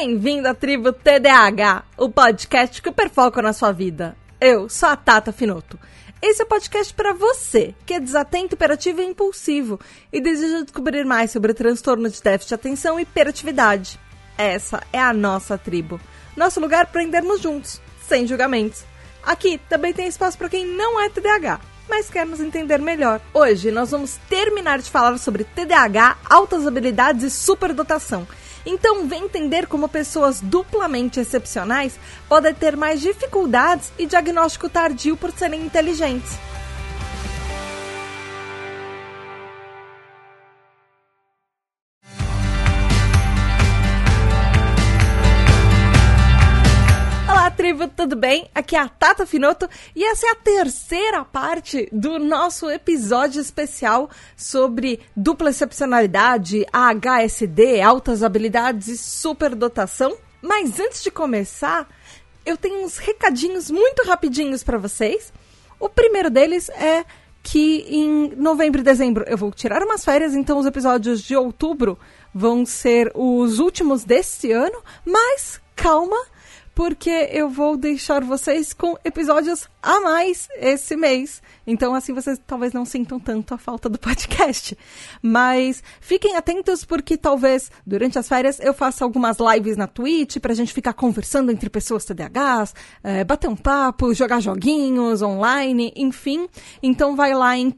Bem-vindo à tribo TDAH, o podcast que perfoca na sua vida. Eu sou a Tata Finoto. Esse é o podcast para você, que é desatento, hiperativo e impulsivo e deseja descobrir mais sobre transtorno de déficit de atenção e hiperatividade. Essa é a nossa tribo. Nosso lugar para aprendermos juntos, sem julgamentos. Aqui também tem espaço para quem não é TDAH, mas quer nos entender melhor. Hoje nós vamos terminar de falar sobre TDAH, altas habilidades e superdotação. Então, vem entender como pessoas duplamente excepcionais podem ter mais dificuldades e diagnóstico tardio por serem inteligentes. Tribo, tudo bem? Aqui é a Tata Finoto e essa é a terceira parte do nosso episódio especial sobre dupla excepcionalidade, AHSD, altas habilidades e superdotação. Mas antes de começar, eu tenho uns recadinhos muito rapidinhos para vocês. O primeiro deles é que em novembro e dezembro eu vou tirar umas férias, então os episódios de outubro vão ser os últimos deste ano, mas calma, porque eu vou deixar vocês com episódios a mais esse mês. Então, assim, vocês talvez não sintam tanto a falta do podcast. Mas fiquem atentos, porque talvez durante as férias eu faça algumas lives na Twitch pra gente ficar conversando entre pessoas TDAHs, é, bater um papo, jogar joguinhos online, enfim. Então, vai lá em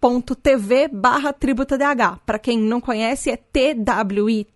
twitch.tv barra tributadh. Pra quem não conhece, é twitch.tv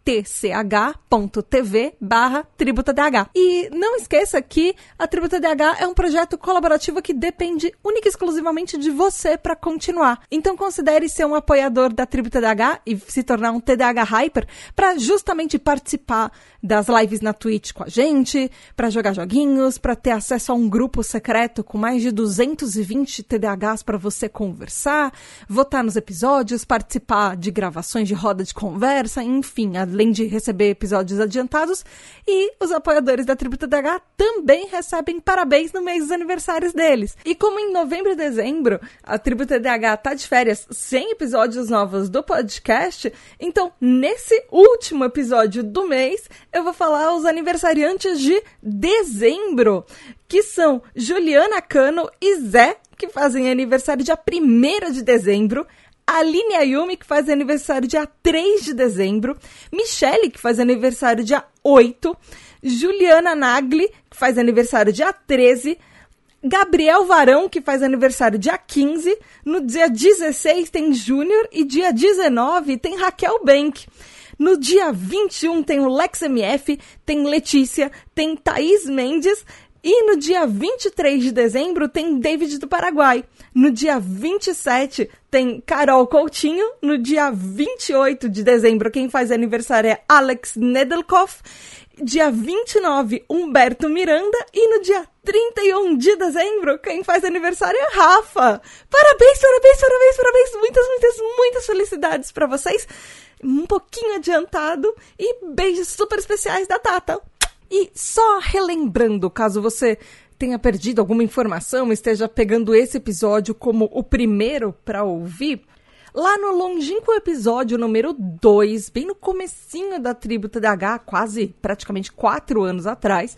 barra tributadh. E não esqueça que a Tributa DH é um projeto colaborativo que depende única e exclusivamente de você para continuar. Então considere ser um apoiador da tribo TDAH e se tornar um TDAH Hyper para justamente participar das lives na Twitch com a gente, para jogar joguinhos, para ter acesso a um grupo secreto com mais de 220 TDAHs para você conversar, votar nos episódios, participar de gravações de roda de conversa, enfim, além de receber episódios adiantados. E os apoiadores da tribo TDAH também recebem parabéns no mês dos aniversários deles. E como em novembro e dezembro a Tribo TDAH tá de férias sem episódios novos do podcast, então nesse último episódio do mês eu vou falar os aniversariantes de dezembro, que são Juliana Cano e Zé, que fazem aniversário dia 1 de dezembro. Aline Ayumi, que faz aniversário dia 3 de dezembro. Michele, que faz aniversário dia 8. Juliana Nagli, que faz aniversário dia 13. Gabriel Varão, que faz aniversário dia 15. No dia 16 tem Júnior e dia 19 tem Raquel Bank. No dia 21 tem o Lex MF, tem Letícia, tem Thaís Mendes e no dia 23 de dezembro tem David do Paraguai. No dia 27 tem Carol Coutinho. No dia 28 de dezembro, quem faz aniversário é Alex Nedelkoff. Dia 29, Humberto Miranda. E no dia 31 de dezembro, quem faz aniversário é Rafa. Parabéns, parabéns, parabéns, parabéns. Muitas, muitas, muitas felicidades para vocês. Um pouquinho adiantado. E beijos super especiais da Tata. E só relembrando, caso você tenha perdido alguma informação, esteja pegando esse episódio como o primeiro para ouvir, Lá no longínquo episódio número 2, bem no comecinho da tribo TDH, quase praticamente quatro anos atrás,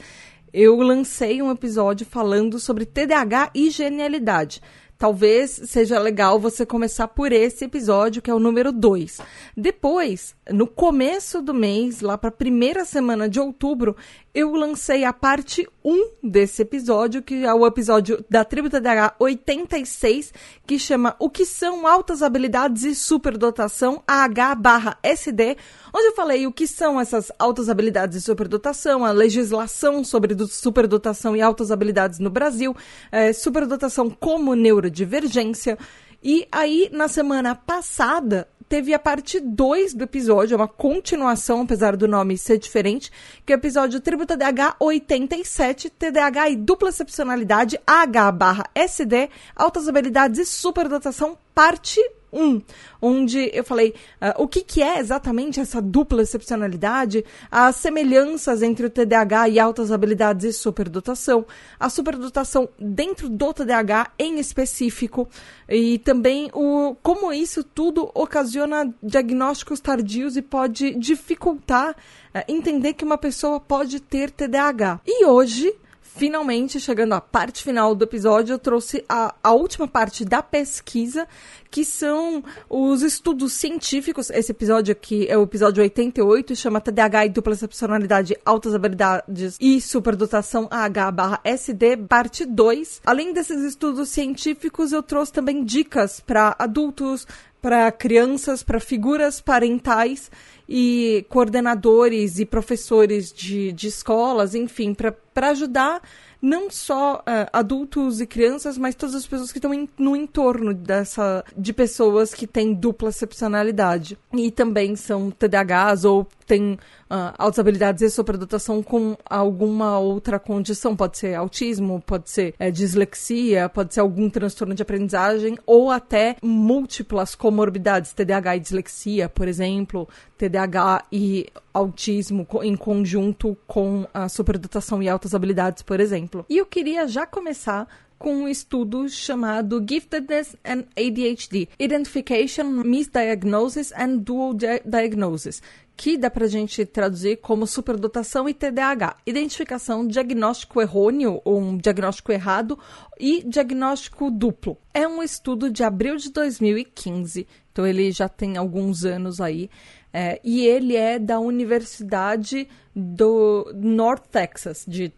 eu lancei um episódio falando sobre TDAH e genialidade. Talvez seja legal você começar por esse episódio, que é o número 2. Depois, no começo do mês, lá para a primeira semana de outubro, eu lancei a parte 1 desse episódio, que é o episódio da Tribo TDAH 86, que chama O que são altas habilidades e superdotação, AH/SD, onde eu falei o que são essas altas habilidades e superdotação, a legislação sobre superdotação e altas habilidades no Brasil, é, superdotação como neurodivergência. E aí, na semana passada, teve a parte 2 do episódio, uma continuação, apesar do nome ser diferente, que é o episódio Tribo TDAH 87, TDAH e dupla excepcionalidade, H/SD, altas habilidades e superdotação, parte 1, onde eu falei uh, o que, que é exatamente essa dupla excepcionalidade, as semelhanças entre o TDAH e altas habilidades e superdotação, a superdotação dentro do TDAH em específico, e também o como isso tudo ocasiona diagnósticos tardios e pode dificultar uh, entender que uma pessoa pode ter TDAH. E hoje finalmente, chegando à parte final do episódio, eu trouxe a, a última parte da pesquisa, que são os estudos científicos. Esse episódio aqui é o episódio 88, chama TDAH e dupla excepcionalidade, altas habilidades e superdotação AH/SD, parte 2. Além desses estudos científicos, eu trouxe também dicas para adultos, para crianças, para figuras parentais e coordenadores e professores de, de escolas, enfim, para ajudar não só uh, adultos e crianças, mas todas as pessoas que estão no entorno dessa de pessoas que têm dupla excepcionalidade e também são TDAHs ou têm uh, altas habilidades e superdotação com alguma outra condição. Pode ser autismo, pode ser é, dislexia, pode ser algum transtorno de aprendizagem ou até múltiplas comorbidades, TDAH e dislexia, por exemplo, TDAH e autismo em conjunto com a superdotação e altas habilidades, por exemplo. E eu queria já começar com um estudo chamado Giftedness and ADHD: Identification, Misdiagnosis and Dual Diagnosis, que dá para a gente traduzir como superdotação e TDAH. Identificação, diagnóstico errôneo ou um diagnóstico errado e diagnóstico duplo. É um estudo de abril de 2015, então ele já tem alguns anos aí. É, e ele é da Universidade do North Texas, de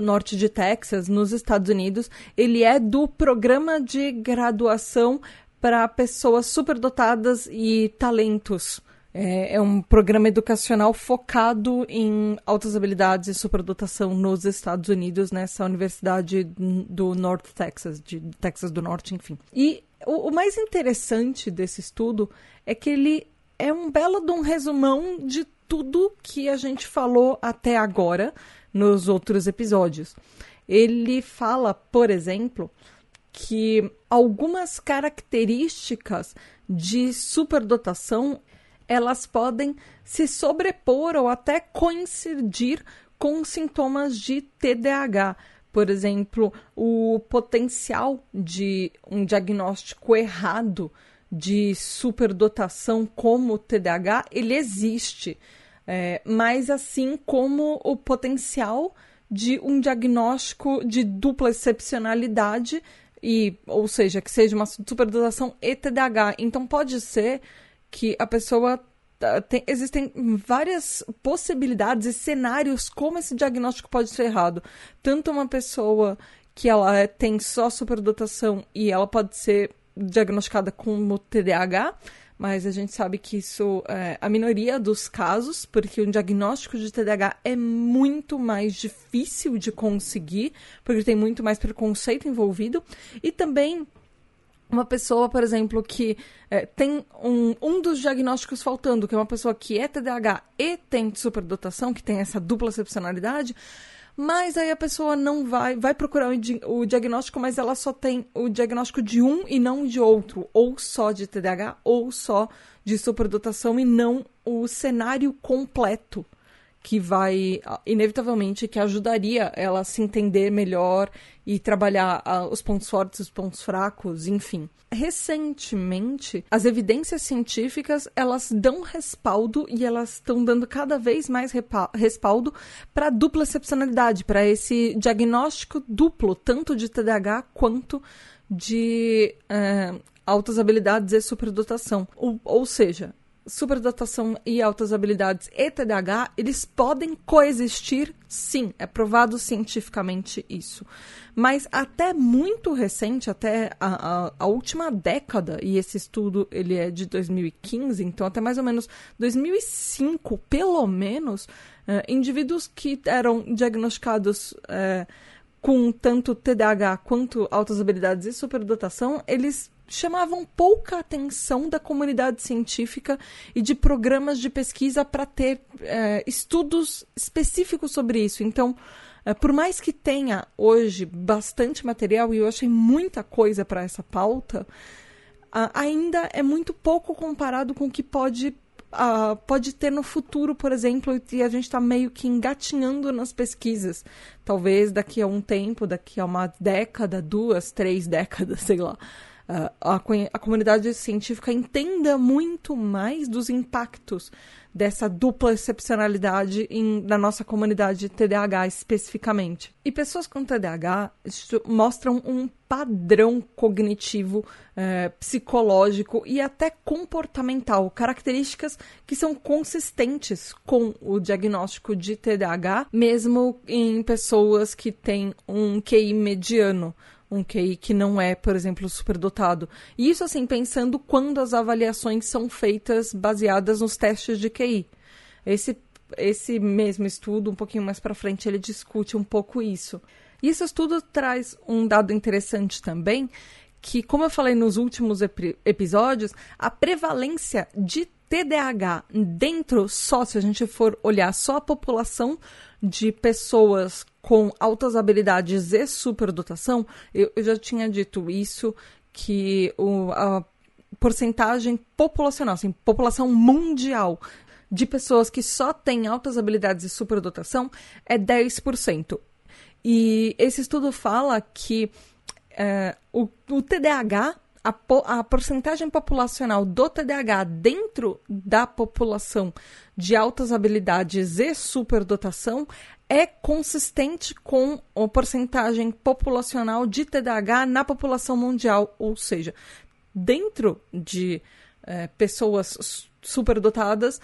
norte de Texas, nos Estados Unidos. Ele é do programa de graduação para pessoas superdotadas e talentos. É, é, um programa educacional focado em altas habilidades e superdotação nos Estados Unidos, nessa universidade do North Texas, de Texas do Norte, enfim. E o, o mais interessante desse estudo é que ele é um belo de um resumão de tudo que a gente falou até agora nos outros episódios. Ele fala, por exemplo, que algumas características de superdotação elas podem se sobrepor ou até coincidir com sintomas de TDAH. Por exemplo, o potencial de um diagnóstico errado de superdotação como TDAH, ele existe. É, mas assim como o potencial de um diagnóstico de dupla excepcionalidade, e, ou seja, que seja uma superdotação e TDAH. Então pode ser que a pessoa ah, tem, existem várias possibilidades e cenários como esse diagnóstico pode ser errado. Tanto uma pessoa que ela é, tem só superdotação e ela pode ser diagnosticada como TDAH, mas a gente sabe que isso é a minoria dos casos, porque um diagnóstico de TDAH é muito mais difícil de conseguir, porque tem muito mais preconceito envolvido, e também uma pessoa, por exemplo, que é, tem um, um dos diagnósticos faltando, que é uma pessoa que é TDAH e tem superdotação, que tem essa dupla excepcionalidade, mas aí a pessoa não vai, vai procurar o, diagnóstico, mas ela só tem o diagnóstico de um e não de outro, ou só de TDAH, ou só de superdotação e não o cenário completo que vai, inevitavelmente, que ajudaria ela a se entender melhor e trabalhar uh, os pontos fortes, os pontos fracos, enfim. Recentemente, as evidências científicas, elas dão respaldo e elas estão dando cada vez mais respaldo para a dupla excepcionalidade, para esse diagnóstico duplo, tanto de TDAH quanto de uh, altas habilidades e superdotação. Ou, ou seja, superdotação e altas habilidades e TDAH, eles podem coexistir, sim, é provado cientificamente isso. Mas até muito recente, até a, a, a, última década, e esse estudo ele é de 2015, então até mais ou menos 2005, pelo menos, uh, indivíduos que eram diagnosticados uh, com tanto TDAH quanto altas habilidades e superdotação, eles chamavam pouca atenção da comunidade científica e de programas de pesquisa para ter é, estudos específicos sobre isso. Então, é, por mais que tenha hoje bastante material, e eu achei muita coisa para essa pauta, uh, ainda é muito pouco comparado com o que pode Uh, pode ter no futuro, por exemplo, e a gente está meio que engatinhando nas pesquisas. Talvez daqui a um tempo, daqui a uma década, duas, três décadas, sei lá, a, a comunidade científica entenda muito mais dos impactos dessa dupla excepcionalidade em, na nossa comunidade TDAH especificamente. E pessoas com TDAH mostram um padrão cognitivo, é, psicológico e até comportamental, características que são consistentes com o diagnóstico de TDAH, mesmo em pessoas que têm um QI mediano um QI que não é, por exemplo, superdotado. E isso, assim, pensando quando as avaliações são feitas baseadas nos testes de QI. Esse, esse mesmo estudo, um pouquinho mais para frente, ele discute um pouco isso. E esse estudo traz um dado interessante também, que, como eu falei nos últimos ep episódios, a prevalência de TDAH dentro só, se a gente for olhar só a população de pessoas com altas habilidades e superdotação, eu, eu já tinha dito isso, que o, a porcentagem populacional, assim, população mundial de pessoas que só têm altas habilidades e superdotação é 10%. E esse estudo fala que é, o, o TDAH a, a porcentagem populacional do TDAH dentro da população de altas habilidades e superdotação é consistente com a porcentagem populacional de TDAH na população mundial, ou seja, dentro de é, pessoas superdotadas,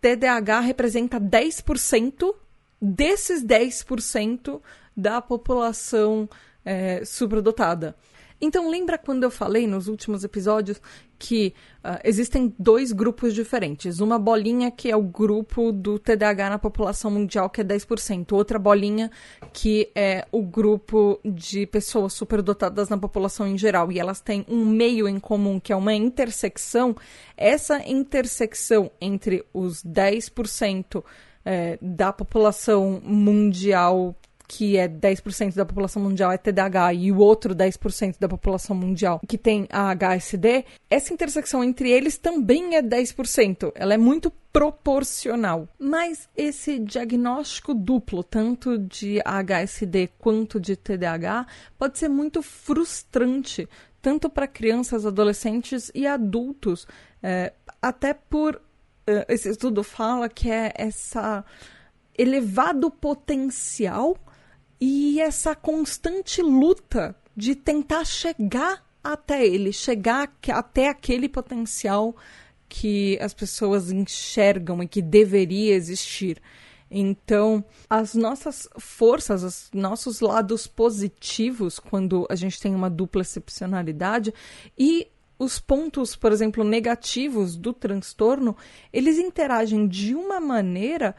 TDAH representa 10% desses 10% da população é, superdotada. Então, lembra quando eu falei nos últimos episódios que uh, existem dois grupos diferentes? Uma bolinha que é o grupo do TDAH na população mundial, que é 10%. Outra bolinha que é o grupo de pessoas superdotadas na população em geral. E elas têm um meio em comum, que é uma intersecção. Essa intersecção entre os 10% é, da população mundial que é 10% da população mundial é TDAH e o outro 10% da população mundial que tem a HSD, essa intersecção entre eles também é 10%. Ela é muito proporcional. Mas esse diagnóstico duplo, tanto de HSD quanto de TDAH, pode ser muito frustrante, tanto para crianças, adolescentes e adultos, é, até por. Uh, esse estudo fala que é essa elevado potencial e essa constante luta de tentar chegar até ele, chegar até aquele potencial que as pessoas enxergam e que deveria existir. Então, as nossas forças, os nossos lados positivos, quando a gente tem uma dupla excepcionalidade, e os pontos, por exemplo, negativos do transtorno, eles interagem de uma maneira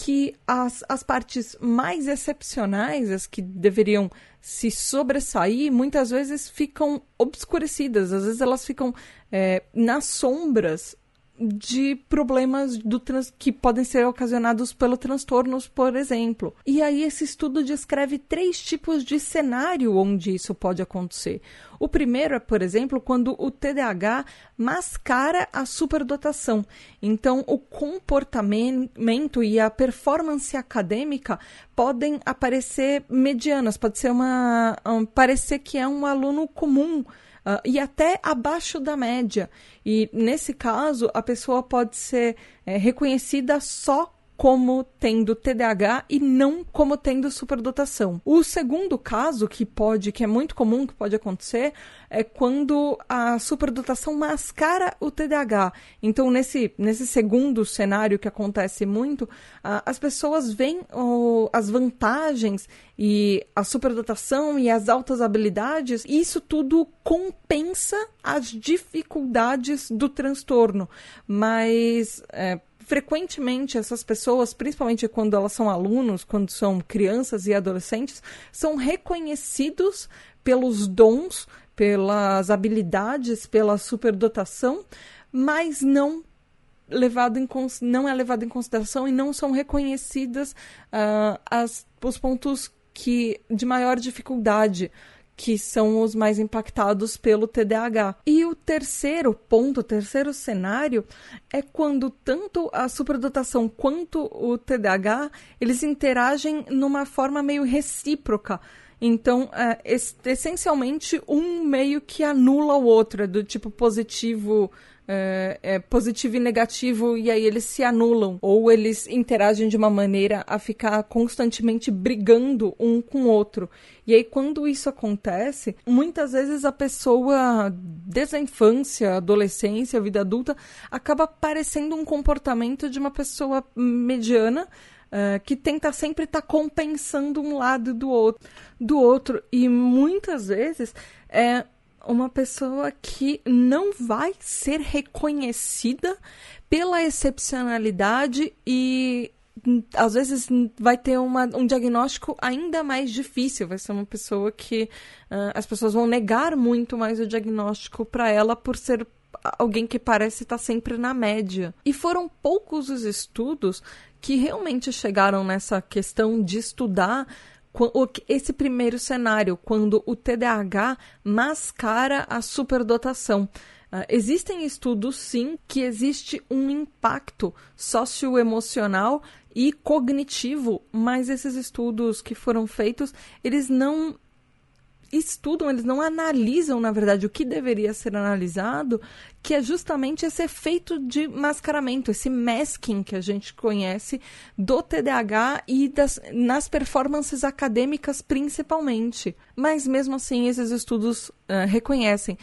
que as, as partes mais excepcionais, as que deveriam se sobressair, muitas vezes ficam obscurecidas, às vezes elas ficam é, nas sombras de problemas do trans que podem ser ocasionados pelo transtornos, por exemplo. E aí esse estudo descreve três tipos de cenário onde isso pode acontecer. O primeiro é, por exemplo, quando o TDAH mascara a superdotação. Então, o comportamento e a performance acadêmica podem aparecer medianas, pode ser uma um, parecer que é um aluno comum uh, e até abaixo da média. E nesse caso, a pessoa pode ser é, reconhecida só como tendo TDAH e não como tendo superdotação. O segundo caso que pode, que é muito comum que pode acontecer, é quando a superdotação mascara o TDAH. Então, nesse, nesse segundo cenário que acontece muito, as pessoas veem as vantagens e a superdotação e as altas habilidades, e isso tudo compensa as dificuldades do transtorno. Mas é, frequentemente essas pessoas, principalmente quando elas são alunos, quando são crianças e adolescentes, são reconhecidos pelos dons, pelas habilidades, pela superdotação, mas não levado em, não é levado em consideração e não são reconhecidas uh, as, os pontos que de maior dificuldade que são os mais impactados pelo TDAH. E o terceiro ponto, o terceiro cenário, é quando tanto a superdotação quanto o TDAH eles interagem numa forma meio recíproca. Então, é, essencialmente, um meio que anula o outro, é do tipo positivo é, é, positivo e negativo e aí eles se anulam ou eles interagem de uma maneira a ficar constantemente brigando um com o outro. E aí quando isso acontece, muitas vezes a pessoa desde a infância, adolescência, vida adulta, acaba parecendo um comportamento de uma pessoa mediana. Uh, que tenta sempre estar tá compensando um lado do outro, do outro e muitas vezes é uma pessoa que não vai ser reconhecida pela excepcionalidade e às vezes vai ter uma, um diagnóstico ainda mais difícil. Vai ser uma pessoa que uh, as pessoas vão negar muito mais o diagnóstico para ela por ser alguém que parece estar sempre na média. E foram poucos os estudos que realmente chegaram nessa questão de estudar esse primeiro cenário, quando o TDAH mascara a superdotação. Uh, existem estudos, sim, que existe um impacto socioemocional e cognitivo, mas esses estudos que foram feitos, eles não estudam, eles não analisam, na verdade, o que deveria ser analisado, que é justamente esse efeito de mascaramento, esse masking que a gente conhece do TDAH e das, nas performances acadêmicas principalmente. Mas mesmo assim, esses estudos uh, reconhecem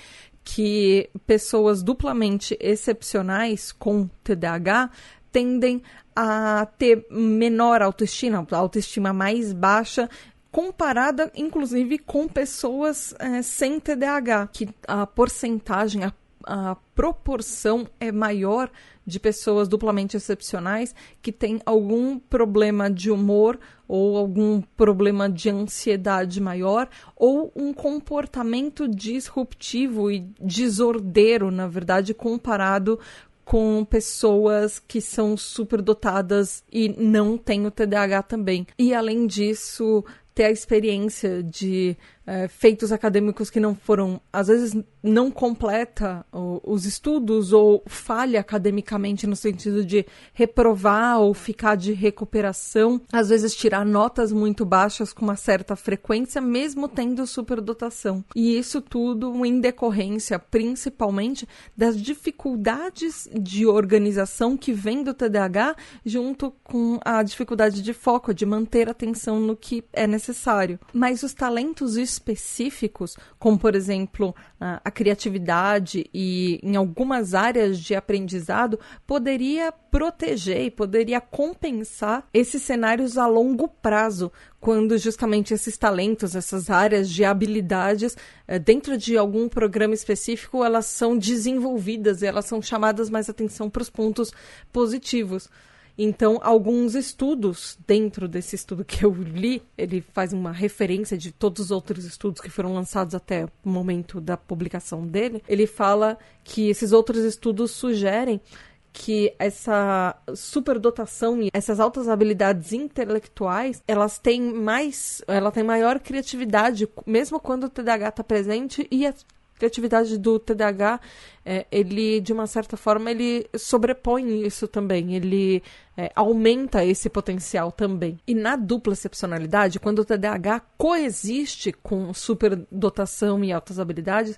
que pessoas duplamente excepcionais com TDAH tendem a ter menor autoestima, autoestima mais baixa comparada inclusive com pessoas é, sem TDAH, que a porcentagem, a, a proporção é maior de pessoas duplamente excepcionais que têm algum problema de humor ou algum problema de ansiedade maior ou um comportamento disruptivo e desordeiro, na verdade, comparado com pessoas que são superdotadas e não têm o TDAH também. E além disso, ter a experiência de é, feitos acadêmicos que não foram, às vezes, não completa o, os estudos ou falha academicamente no sentido de reprovar ou ficar de recuperação, às vezes tirar notas muito baixas com uma certa frequência, mesmo tendo superdotação. E isso tudo em decorrência, principalmente, das dificuldades de organização que vem do TDAH, junto com a dificuldade de foco, de manter atenção no que é necessário. Mas os talentos específicos, como por exemplo a, criatividade e em algumas áreas de aprendizado, poderia proteger e poderia compensar esses cenários a longo prazo, quando justamente esses talentos, essas áreas de habilidades, eh, dentro de algum programa específico, elas são desenvolvidas e elas são chamadas mais atenção para os pontos positivos. Então, alguns estudos dentro desse estudo que eu li, ele faz uma referência de todos os outros estudos que foram lançados até o momento da publicação dele. Ele fala que esses outros estudos sugerem que essa superdotação e essas altas habilidades intelectuais, elas têm mais, ela tem maior criatividade, mesmo quando o TDAH está presente e a criatividade do TDAH, é, ele, de uma certa forma, ele sobrepõe isso também, ele é, aumenta esse potencial também. E na dupla excepcionalidade, quando o TDAH coexiste com superdotação e altas habilidades,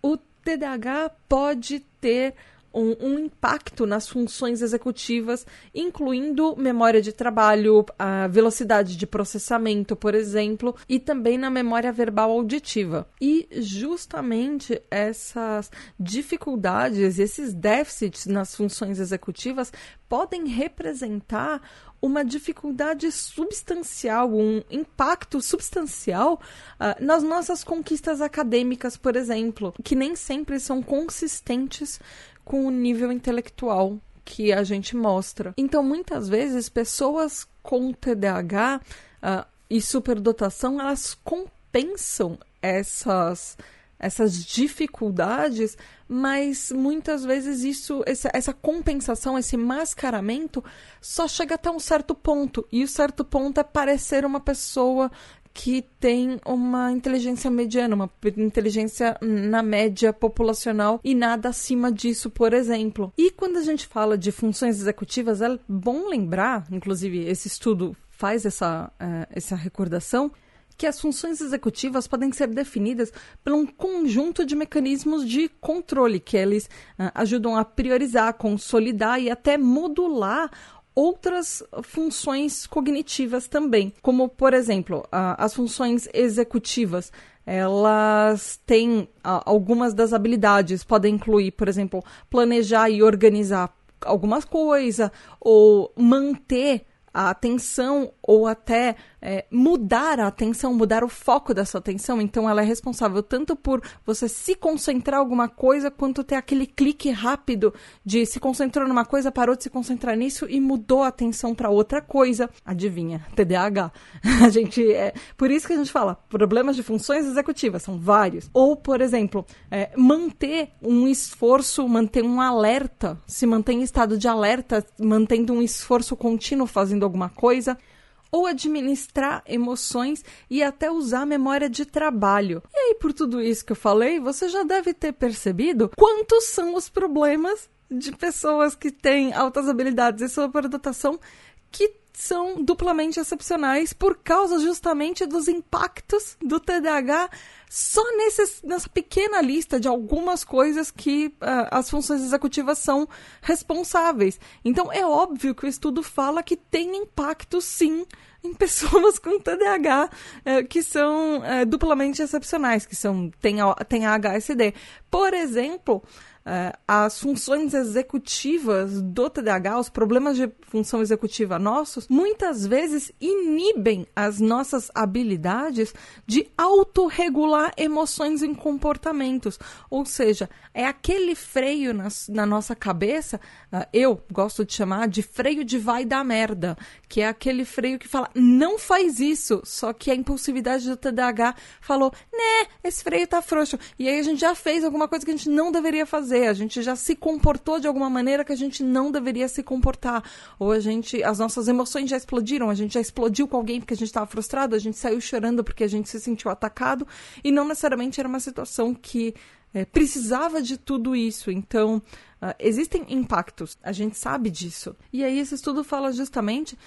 o TDAH pode ter um, um, impacto nas funções executivas, incluindo memória de trabalho, a velocidade de processamento, por exemplo, e também na memória verbal auditiva. E justamente essas dificuldades, esses déficits nas funções executivas podem representar uma dificuldade substancial, um impacto substancial uh, nas nossas conquistas acadêmicas, por exemplo, que nem sempre são consistentes com o nível intelectual que a gente mostra. Então, muitas vezes, pessoas com TDAH uh, e superdotação, elas compensam essas essas dificuldades, mas muitas vezes isso, essa, essa, compensação, esse mascaramento, só chega até um certo ponto. E o certo ponto é parecer uma pessoa que tem uma inteligência mediana, uma inteligência na média populacional e nada acima disso, por exemplo. E quando a gente fala de funções executivas, é bom lembrar, inclusive esse estudo faz essa, uh, essa recordação, que as funções executivas podem ser definidas por um conjunto de mecanismos de controle que eles uh, ajudam a priorizar, consolidar e até modular outras funções cognitivas também, como por exemplo uh, as funções executivas. Elas têm uh, algumas das habilidades, podem incluir, por exemplo, planejar e organizar algumas coisas ou manter a atenção ou até é, mudar a atenção, mudar o foco dessa atenção. Então, ela é responsável tanto por você se concentrar em alguma coisa, quanto ter aquele clique rápido de se concentrou numa coisa, parou de se concentrar nisso e mudou a atenção para outra coisa. Adivinha? TDAH. A gente é por isso que a gente fala problemas de funções executivas são vários. Ou, por exemplo, é, manter um esforço, manter um alerta, se mantém em estado de alerta, mantendo um esforço contínuo fazendo alguma coisa, ou administrar emoções e até usar memória de trabalho. E aí, por tudo isso que eu falei, você já deve ter percebido quantos são os problemas de pessoas que têm altas habilidades e superdotação que são duplamente excepcionais por causa justamente dos impactos do TDAH só nesse, nessa pequena lista de algumas coisas que uh, as funções executivas são responsáveis. Então é óbvio que o estudo fala que tem impacto sim em pessoas com TDAH uh, que são uh, duplamente excepcionais, que são têm, têm AHSD. Por exemplo, as funções executivas do TDAH, os problemas de função executiva nossos, muitas vezes inibem as nossas habilidades de autorregular emoções e comportamentos. Ou seja, é aquele freio na, na nossa cabeça, uh, eu gosto de chamar de freio de vai dar merda, que é aquele freio que fala, não faz isso, só que a impulsividade do TDAH falou, né, esse freio tá frouxo. E aí a gente já fez alguma coisa que a gente não deveria fazer a gente já se comportou de alguma maneira que a gente não deveria se comportar, ou a gente, as nossas emoções já explodiram, a gente já explodiu com alguém porque a gente estava frustrado, a gente saiu chorando porque a gente se sentiu atacado, e não necessariamente era uma situação que é, precisava de tudo isso. Então, uh, existem impactos, a gente sabe disso. E aí, esse estudo fala justamente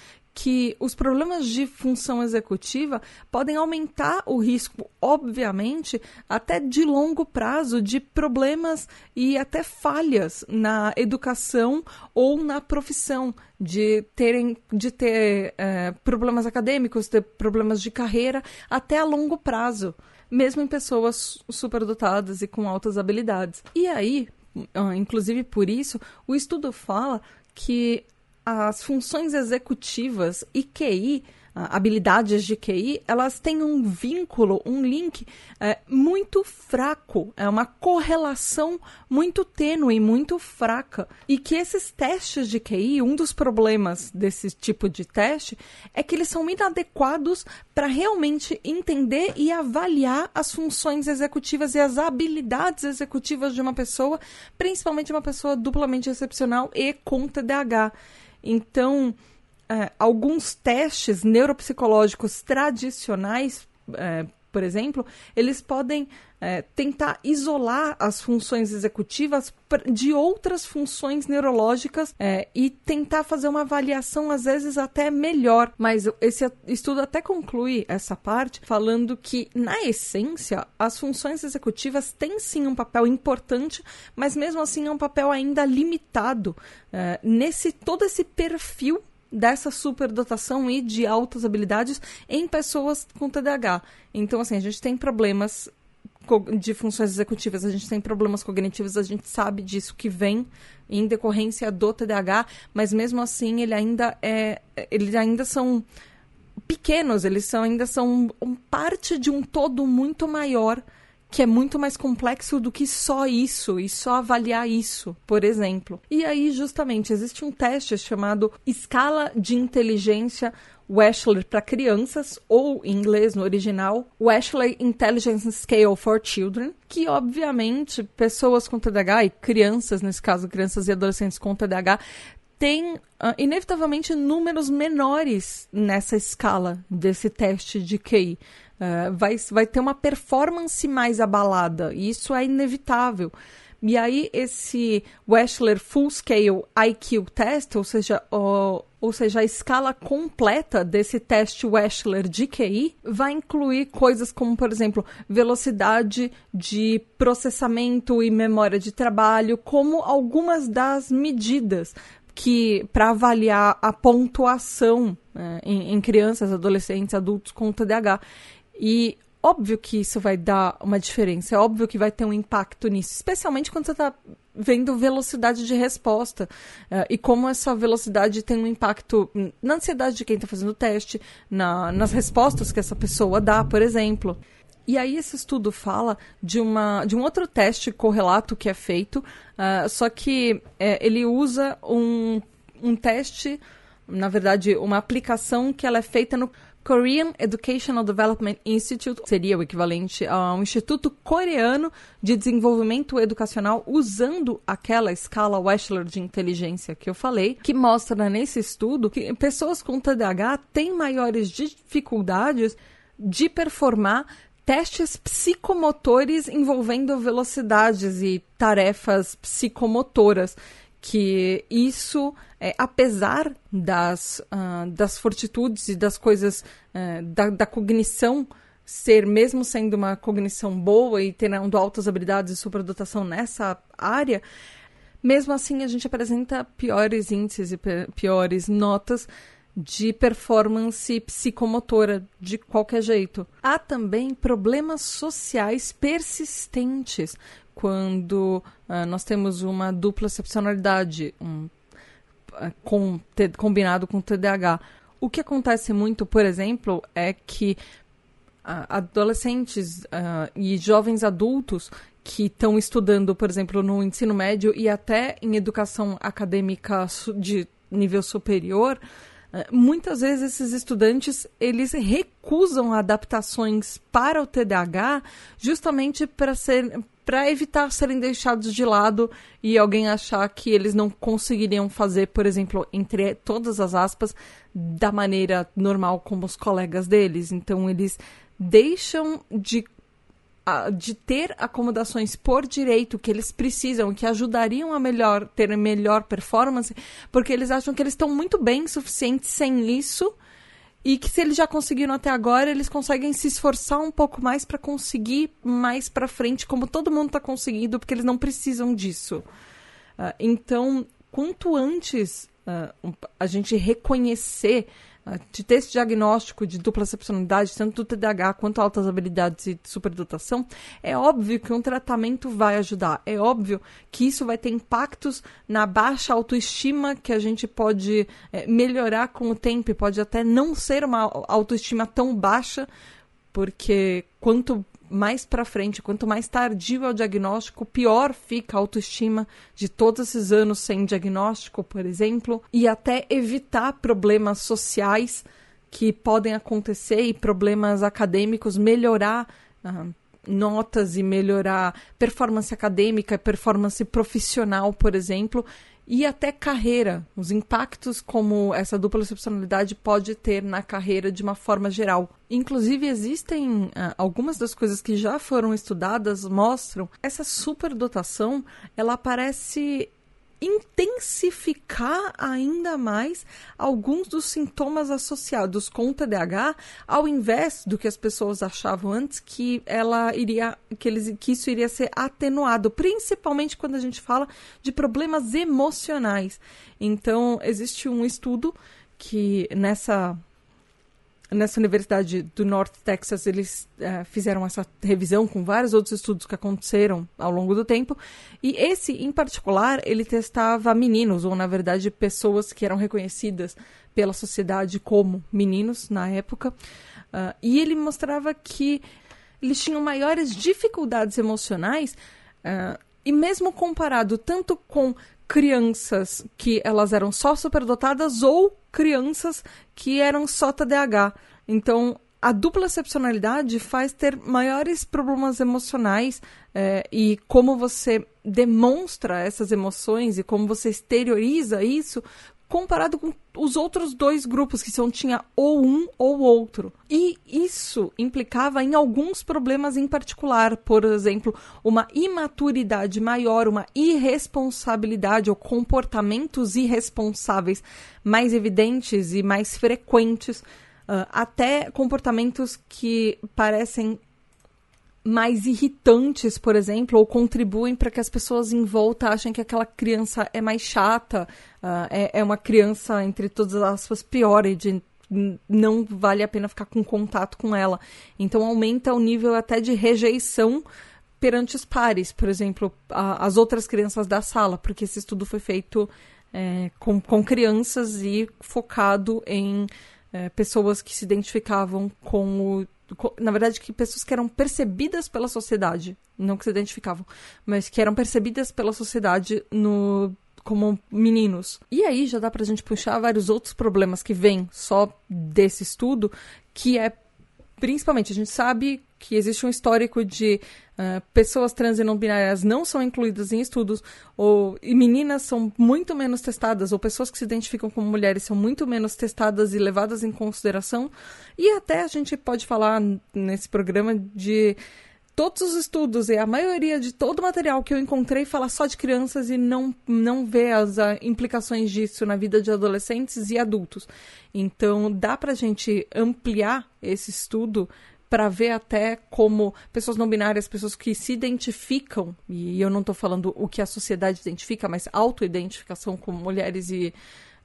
que os problemas de função executiva podem aumentar o risco, obviamente, até de longo prazo, de problemas e até falhas na educação ou na profissão, de terem de ter é, problemas acadêmicos, ter problemas de carreira até a longo prazo, mesmo em pessoas superdotadas e com altas habilidades. E aí, inclusive por isso, o estudo fala que as funções executivas e QI, habilidades de QI, elas têm um vínculo, um link é, muito fraco, é uma correlação muito tênue, muito fraca. E que esses testes de QI, um dos problemas desse tipo de teste é que eles são inadequados para realmente entender e avaliar as funções executivas e as habilidades executivas de uma pessoa, principalmente uma pessoa duplamente excepcional e com TDAH. Então, é, alguns testes neuropsicológicos tradicionais, é, por exemplo, eles podem é, tentar isolar as funções executivas de outras funções neurológicas é, e tentar fazer uma avaliação, às vezes, até melhor. Mas esse estudo até conclui essa parte falando que, na essência, as funções executivas têm sim um papel importante, mas mesmo assim é um papel ainda limitado é, nesse todo esse perfil dessa superdotação e de altas habilidades em pessoas com TDAH. Então, assim, a gente tem problemas de funções executivas, a gente tem problemas cognitivos, a gente sabe disso que vem em decorrência do TDAH, mas mesmo assim ele ainda é, eles ainda são pequenos, eles são, ainda são parte de um todo muito maior que é muito mais complexo do que só isso e só avaliar isso, por exemplo. E aí, justamente, existe um teste chamado Escala de Inteligência Wechsler para crianças, ou em inglês no original, Wechsler Intelligence Scale for Children, que obviamente pessoas com TDAH e crianças, nesse caso crianças e adolescentes com TDAH, tem uh, inevitavelmente números menores nessa escala desse teste de QI. Uh, vai, vai ter uma performance mais abalada, e isso é inevitável. E aí, esse Wechsler Full Scale IQ Test, ou seja, o, ou seja, a escala completa desse teste Wechsler de QI, vai incluir coisas como, por exemplo, velocidade de processamento e memória de trabalho, como algumas das medidas que para avaliar a pontuação né, em, em crianças, adolescentes, adultos com TDAH. E óbvio que isso vai dar uma diferença, é óbvio que vai ter um impacto nisso, especialmente quando você está vendo velocidade de resposta uh, e como essa velocidade tem um impacto na ansiedade de quem está fazendo o teste, na, nas respostas que essa pessoa dá, por exemplo. E aí esse estudo fala de, uma, de um outro teste correlato que é feito, uh, só que é, ele usa um, um teste, na verdade, uma aplicação que ela é feita no Korean Educational Development Institute seria o equivalente a um instituto coreano de desenvolvimento educacional usando aquela escala Wechsler de inteligência que eu falei, que mostra nesse estudo que pessoas com TDAH têm maiores dificuldades de performar testes psicomotores envolvendo velocidades e tarefas psicomotoras que isso, é, apesar das, uh, das fortitudes e das coisas, uh, da, da, cognição ser, mesmo sendo uma cognição boa e tendo altas habilidades e superdotação nessa área, mesmo assim a gente apresenta piores índices e piores notas de performance psicomotora de qualquer jeito. Há também problemas sociais persistentes, quando uh, nós temos uma dupla excepcionalidade um, uh, com, te, combinado com TDAH. O que acontece muito, por exemplo, é que uh, adolescentes e jovens adultos que estão estudando, por exemplo, no ensino médio e até em educação acadêmica de nível superior, muitas vezes esses estudantes eles recusam adaptações para o TDAH justamente para ser para evitar serem deixados de lado e alguém achar que eles não conseguiriam fazer, por exemplo, entre todas as aspas, da maneira normal como os colegas deles. Então eles deixam de de ter acomodações por direito que eles precisam, que ajudariam a melhor ter melhor performance, porque eles acham que eles estão muito bem suficientes sem isso e que se eles já conseguiram até agora, eles conseguem se esforçar um pouco mais para conseguir mais para frente, como todo mundo está conseguindo, porque eles não precisam disso. Uh, então, quanto antes uh, a gente reconhecer de ter esse diagnóstico de dupla excepcionalidade, tanto do TDAH quanto altas habilidades e superdotação, é óbvio que um tratamento vai ajudar. É óbvio que isso vai ter impactos na baixa autoestima que a gente pode é, melhorar com o tempo e pode até não ser uma autoestima tão baixa, porque quanto mais para frente, quanto mais tardio é o diagnóstico, pior fica a autoestima de todos esses anos sem diagnóstico, por exemplo, e até evitar problemas sociais que podem acontecer e problemas acadêmicos, melhorar uh, notas e melhorar performance acadêmica, performance profissional, por exemplo, e até carreira, os impactos como essa dupla excepcionalidade pode ter na carreira de uma forma geral. Inclusive, existem uh, algumas das coisas que já foram estudadas mostram essa superdotação, ela aparece intensificar ainda mais alguns dos sintomas associados com o TDAH, ao invés do que as pessoas achavam antes que ela iria que eles que isso iria ser atenuado, principalmente quando a gente fala de problemas emocionais. Então, existe um estudo que nessa nessa Universidade do North Texas, eles uh, fizeram essa revisão com vários outros estudos que aconteceram ao longo do tempo. E esse, em particular, ele testava meninos, ou na verdade, pessoas que eram reconhecidas pela sociedade como meninos na época. Uh, e ele mostrava que eles tinham maiores dificuldades emocionais. Uh, e mesmo comparado tanto com crianças que elas eram só superdotadas ou crianças que eram só TDAH. Então, a dupla excepcionalidade faz ter maiores problemas emocionais é, e como você demonstra essas emoções e como você exterioriza isso comparado com os outros dois grupos, que são tinha ou um ou outro. E isso implicava em alguns problemas em particular, por exemplo, uma imaturidade maior, uma irresponsabilidade ou comportamentos irresponsáveis mais evidentes e mais frequentes, uh, até comportamentos que parecem mais irritantes, por exemplo, ou contribuem para que as pessoas em volta achem que aquela criança é mais chata, uh, é, é, uma criança, entre todas as aspas, pior e de não vale a pena ficar com contato com ela. Então aumenta o nível até de rejeição perante os pares, por exemplo, a, as outras crianças da sala, porque esse estudo foi feito é, com, com crianças e focado em é, pessoas que se identificavam com o na verdade, que pessoas que eram percebidas pela sociedade, não que se identificavam, mas que eram percebidas pela sociedade no como meninos. E aí já dá pra gente puxar vários outros problemas que vêm só desse estudo, que é principalmente a gente sabe que existe um histórico de uh, pessoas trans e não binárias não são incluídas em estudos, ou e meninas são muito menos testadas, ou pessoas que se identificam como mulheres são muito menos testadas e levadas em consideração. E até a gente pode falar nesse programa de todos os estudos e a maioria de todo o material que eu encontrei fala só de crianças e não, não vê as uh, implicações disso na vida de adolescentes e adultos. Então, dá para a gente ampliar esse estudo para ver até como pessoas não binárias, pessoas que se identificam, e eu não estou falando o que a sociedade identifica, mas autoidentificação como mulheres e,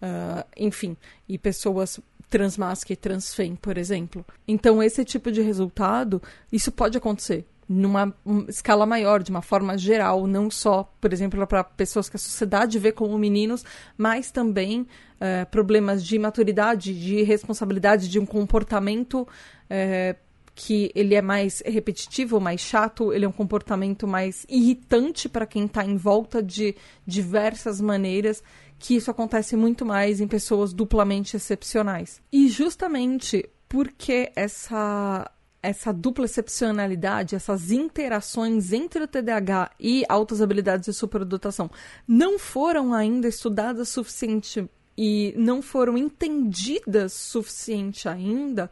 uh, enfim, e pessoas transmasca e transfem, por exemplo. Então, esse tipo de resultado, isso pode acontecer numa escala maior, de uma forma geral, não só, por exemplo, para pessoas que a sociedade vê como meninos, mas também uh, problemas de maturidade, de responsabilidade, de um comportamento uh, que ele é mais repetitivo, mais chato, ele é um comportamento mais irritante para quem está em volta de diversas maneiras, que isso acontece muito mais em pessoas duplamente excepcionais. E justamente porque essa essa dupla excepcionalidade, essas interações entre o TDAH e altas habilidades de superdotação não foram ainda estudadas suficiente e não foram entendidas suficiente ainda,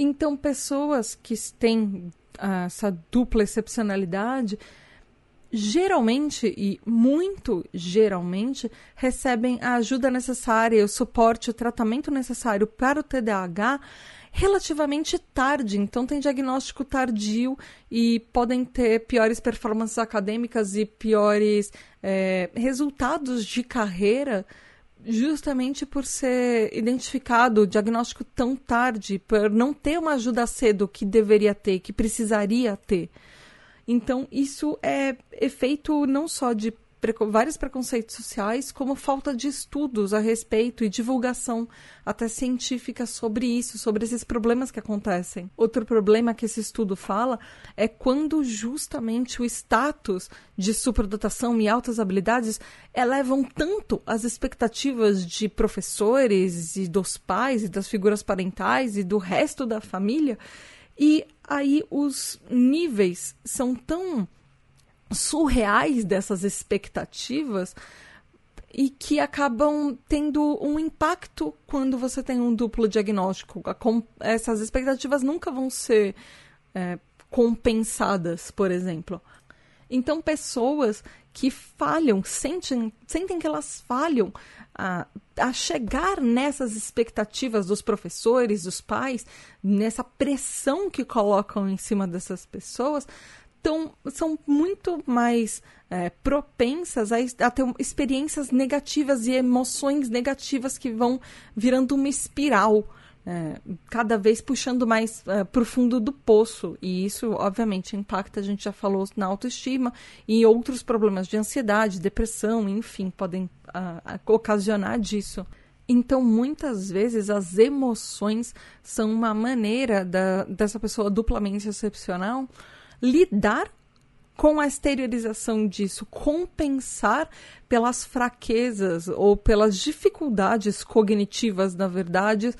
então, pessoas que têm ah, essa dupla excepcionalidade geralmente e muito geralmente recebem a ajuda necessária, o suporte, o tratamento necessário para o TDAH relativamente tarde, então tem diagnóstico tardio e podem ter piores performances acadêmicas e piores é, resultados de carreira justamente por ser identificado o diagnóstico tão tarde, por não ter uma ajuda cedo que deveria ter, que precisaria ter. Então, isso é efeito não só de vários preconceitos sociais, como falta de estudos a respeito e divulgação até científica sobre isso, sobre esses problemas que acontecem. Outro problema que esse estudo fala é quando justamente o status de superdotação e altas habilidades elevam tanto as expectativas de professores e dos pais e das figuras parentais e do resto da família, e aí os níveis são tão surreais dessas expectativas e que acabam tendo um impacto quando você tem um duplo diagnóstico. Essas expectativas nunca vão ser é, compensadas, por exemplo. Então, pessoas que falham, sentem, sentem que elas falham a, a chegar nessas expectativas dos professores, dos pais, nessa pressão que colocam em cima dessas pessoas, tão, são muito mais é, propensas a, a, ter experiências negativas e emoções negativas que vão virando uma espiral. É, cada vez puxando mais é, para o fundo do poço. E isso, obviamente, impacta, a gente já falou, na autoestima e outros problemas de ansiedade, depressão, enfim, podem ocasionar disso. Então, muitas vezes, as emoções são uma maneira da, dessa pessoa duplamente excepcional lidar com a exteriorização disso, compensar pelas fraquezas ou pelas dificuldades cognitivas, na verdade,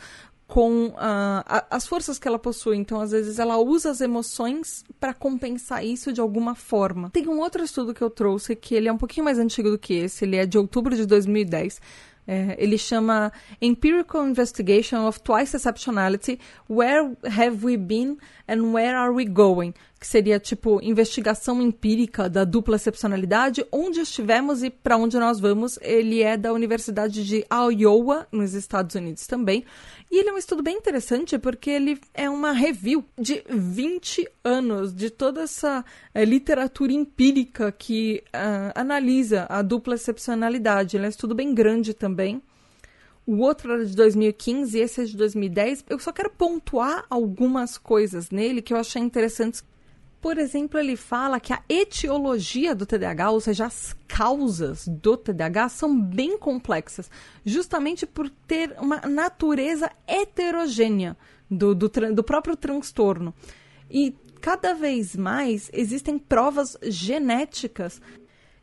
com uh, a, as forças que ela possui. Então, às vezes, ela usa as emoções para compensar isso de alguma forma. Tem um outro estudo que eu trouxe que ele é um pouquinho mais antigo do que esse, ele é de outubro de 2010. É, ele chama Empirical Investigation of Twice Exceptionality: Where Have We Been and Where Are We Going? Que seria tipo investigação empírica da dupla excepcionalidade, onde estivemos e para onde nós vamos. Ele é da Universidade de Iowa, nos Estados Unidos também. E ele é um estudo bem interessante porque ele é uma review de 20 anos de toda essa é, literatura empírica que uh, analisa a dupla excepcionalidade. Ele é um estudo bem grande também. O outro era de 2015 e esse é de 2010. Eu só quero pontuar algumas coisas nele que eu achei interessantes. Por exemplo, ele fala que a etiologia do TDAH, ou seja, as causas do TDAH, são bem complexas, justamente por ter uma natureza heterogênea do, do, do próprio transtorno. E cada vez mais existem provas genéticas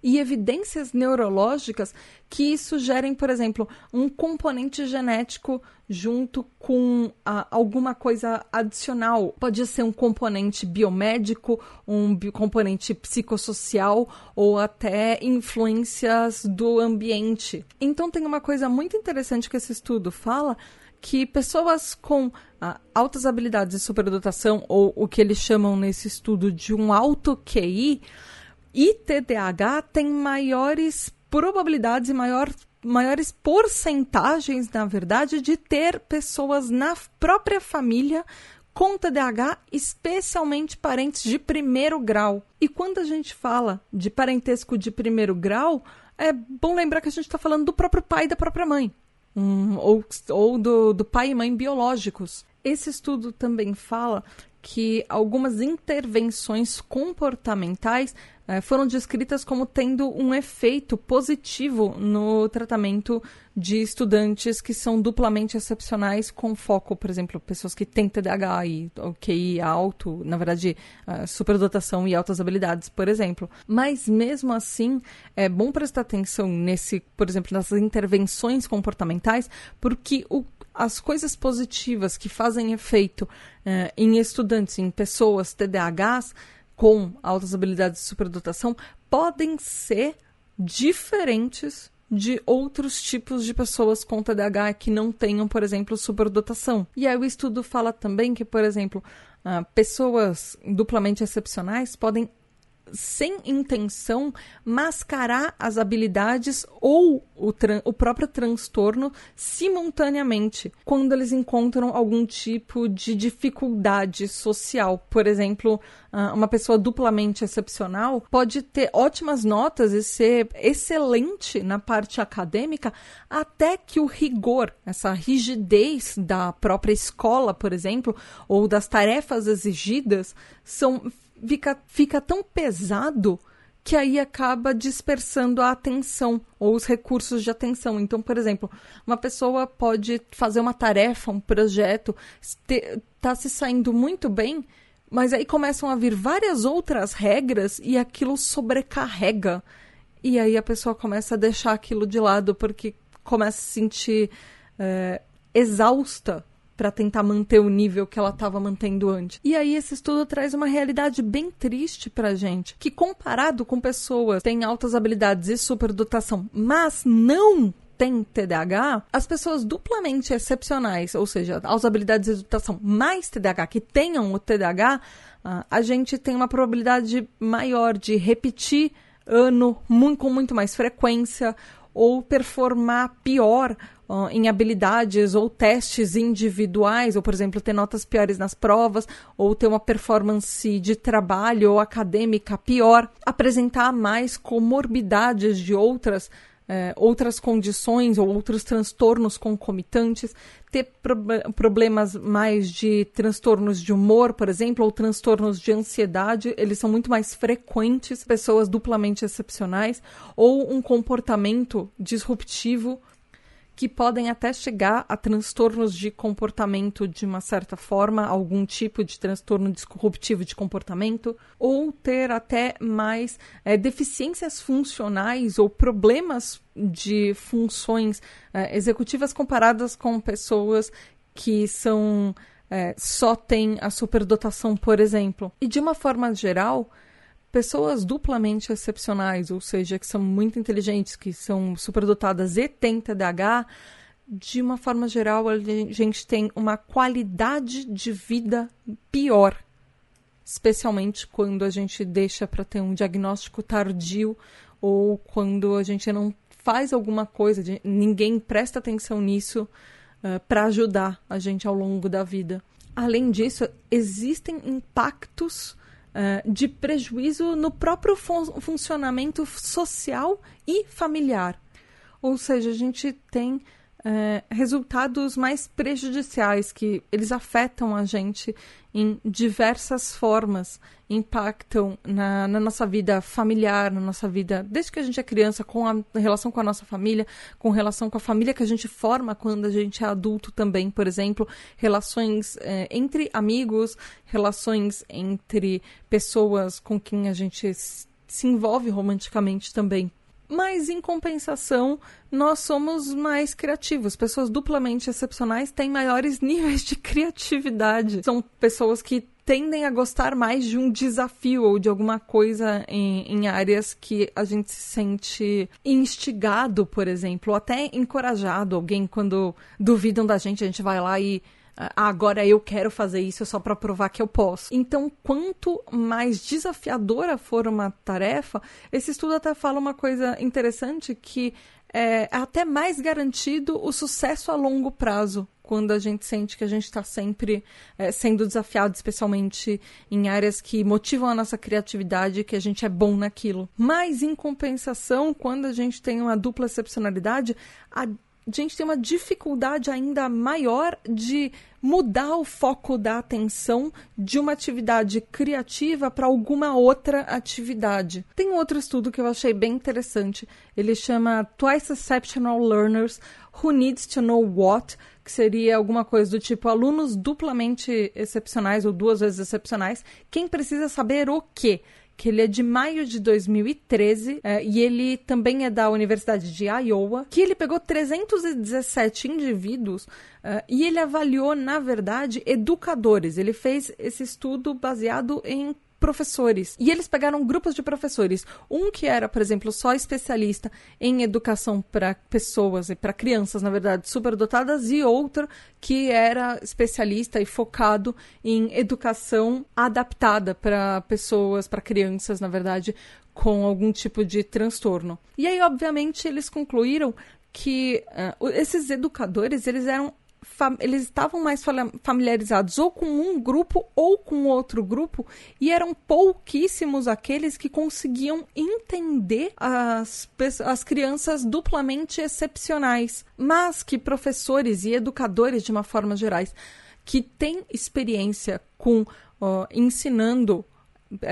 e evidências neurológicas que sugerem, por exemplo, um componente genético junto com ah, alguma coisa adicional. Pode ser um componente biomédico, um componente psicossocial ou até influências do ambiente. Então tem uma coisa muito interessante que esse estudo fala que pessoas com ah, altas habilidades de superdotação ou o que eles chamam nesse estudo de um alto QI e TDAH tem maiores probabilidades e maior, maiores porcentagens, na verdade, de ter pessoas na própria família com TDAH, especialmente parentes de primeiro grau. E quando a gente fala de parentesco de primeiro grau, é bom lembrar que a gente está falando do próprio pai e da própria mãe, um, ou, ou do, do pai e mãe biológicos. Esse estudo também fala que algumas intervenções comportamentais eh, foram descritas como tendo um efeito positivo no tratamento de estudantes que são duplamente excepcionais, com foco, por exemplo, pessoas que têm TDAH e QI alto, na verdade, uh, superdotação e altas habilidades, por exemplo. Mas mesmo assim, é bom prestar atenção nesse, por exemplo, nessas intervenções comportamentais, porque o as coisas positivas que fazem efeito eh, em estudantes, em pessoas TDAHs com altas habilidades de superdotação, podem ser diferentes de outros tipos de pessoas com TDAH que não tenham, por exemplo, superdotação. E aí o estudo fala também que, por exemplo, uh, pessoas duplamente excepcionais podem sem intenção, mascarar as habilidades ou o, o, próprio transtorno simultaneamente, quando eles encontram algum tipo de dificuldade social. Por exemplo, ah, uma pessoa duplamente excepcional pode ter ótimas notas e ser excelente na parte acadêmica, até que o rigor, essa rigidez da própria escola, por exemplo, ou das tarefas exigidas, são fica, fica tão pesado que aí acaba dispersando a atenção ou os recursos de atenção. Então, por exemplo, uma pessoa pode fazer uma tarefa, um projeto, está se saindo muito bem, mas aí começam a vir várias outras regras e aquilo sobrecarrega. E aí a pessoa começa a deixar aquilo de lado porque começa a se sentir é, exausta para tentar manter o nível que ela estava mantendo antes. E aí esse estudo traz uma realidade bem triste pra gente, que comparado com pessoas que têm altas habilidades e superdotação, mas não tem TDAH, as pessoas duplamente excepcionais, ou seja, as habilidades de dotação mais TDAH que tenham o TDAH, ah, a gente tem uma probabilidade maior de repetir ano com muito mais frequência ou performar pior uh, em habilidades ou testes individuais, ou, por exemplo, ter notas piores nas provas, ou ter uma performance de trabalho ou acadêmica pior, apresentar mais comorbidades de outras é, outras condições ou outros transtornos concomitantes, ter pro problemas mais de transtornos de humor, por exemplo, ou transtornos de ansiedade, eles são muito mais frequentes, pessoas duplamente excepcionais, ou um comportamento disruptivo que podem até chegar a transtornos de comportamento de uma certa forma, algum tipo de transtorno disruptivo de comportamento, ou ter até mais é, deficiências funcionais ou problemas de funções é, executivas comparadas com pessoas que são é, só têm a superdotação, por exemplo. E de uma forma geral, pessoas duplamente excepcionais, ou seja, que são muito inteligentes, que são superdotadas e têm TDAH, de uma forma geral, a gente tem uma qualidade de vida pior. Especialmente quando a gente deixa para ter um diagnóstico tardio ou quando a gente não faz alguma coisa, ninguém presta atenção nisso uh, eh, para ajudar a gente ao longo da vida. Além disso, existem impactos uh, de prejuízo no próprio fun funcionamento social e familiar. Ou seja, a gente tem é, resultados mais prejudiciais, que eles afetam a gente em diversas formas, impactam na, na, nossa vida familiar, na nossa vida, desde que a gente é criança, com a relação com a nossa família, com relação com a família que a gente forma quando a gente é adulto também, por exemplo, relações é, entre amigos, relações entre pessoas com quem a gente se envolve romanticamente também. Mas, em compensação, nós somos mais criativos. Pessoas duplamente excepcionais têm maiores níveis de criatividade. São pessoas que tendem a gostar mais de um desafio ou de alguma coisa em, em, áreas que a gente se sente instigado, por exemplo, ou até encorajado. Alguém, quando duvidam da gente, a gente vai lá e ah, agora eu quero fazer isso só para provar que eu posso. Então, quanto mais desafiadora for uma tarefa, esse estudo até fala uma coisa interessante que é até mais garantido o sucesso a longo prazo quando a gente sente que a gente está sempre é, sendo desafiado, especialmente em áreas que motivam a nossa criatividade, que a gente é bom naquilo. Mas, em compensação, quando a gente tem uma dupla excepcionalidade, a gente tem uma dificuldade ainda maior de mudar o foco da atenção de uma atividade criativa para alguma outra atividade. Tem outro estudo que eu achei bem interessante. Ele chama Twice Exceptional Learners Who Needs to Know What, que seria alguma coisa do tipo alunos duplamente excepcionais ou duas vezes excepcionais. Quem precisa saber o quê? Que ele é de maio de 2013 é, e ele também é da Universidade de Iowa, que ele pegou 317 indivíduos é, e ele avaliou, na verdade, educadores. Ele fez esse estudo baseado em professores. E eles pegaram grupos de professores. Um que era, por exemplo, só especialista em educação para pessoas e para crianças, na verdade, superdotadas, e outro que era especialista e focado em educação adaptada para pessoas, para crianças, na verdade, com algum tipo de transtorno. E aí, obviamente, eles concluíram que uh, esses educadores eles eram eles estavam mais familiarizados ou com um grupo ou com outro grupo e eram pouquíssimos aqueles que conseguiam entender as, as crianças duplamente excepcionais, mas que professores e educadores de uma forma gerais que têm experiência com ensinando é,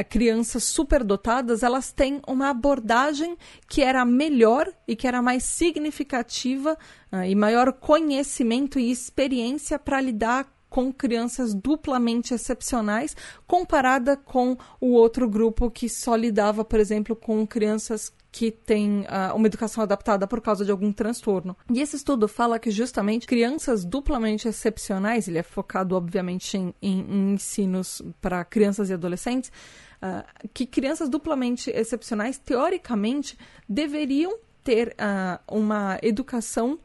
crianças superdotadas, elas têm uma abordagem que era melhor e que era mais significativa uh, e maior conhecimento e experiência para lidar com crianças duplamente excepcionais, comparada com o outro grupo que só lidava, por exemplo, com crianças que têm uh, uma educação adaptada por causa de algum transtorno. E esse estudo fala que justamente crianças duplamente excepcionais, ele é focado obviamente em, em, em ensinos para crianças e adolescentes, uh, que crianças duplamente excepcionais, teoricamente, deveriam ter uh, uma educação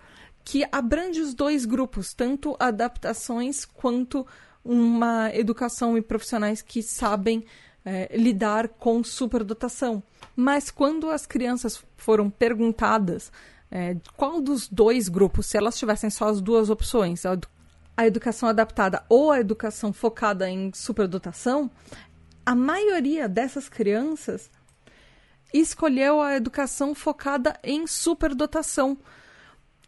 que abrange os dois grupos, tanto adaptações quanto uma educação e profissionais que sabem é, lidar com superdotação. Mas quando as crianças foram perguntadas é, qual dos dois grupos, se elas tivessem só as duas opções, a, a educação adaptada ou a educação focada em superdotação, a maioria dessas crianças escolheu a educação focada em superdotação.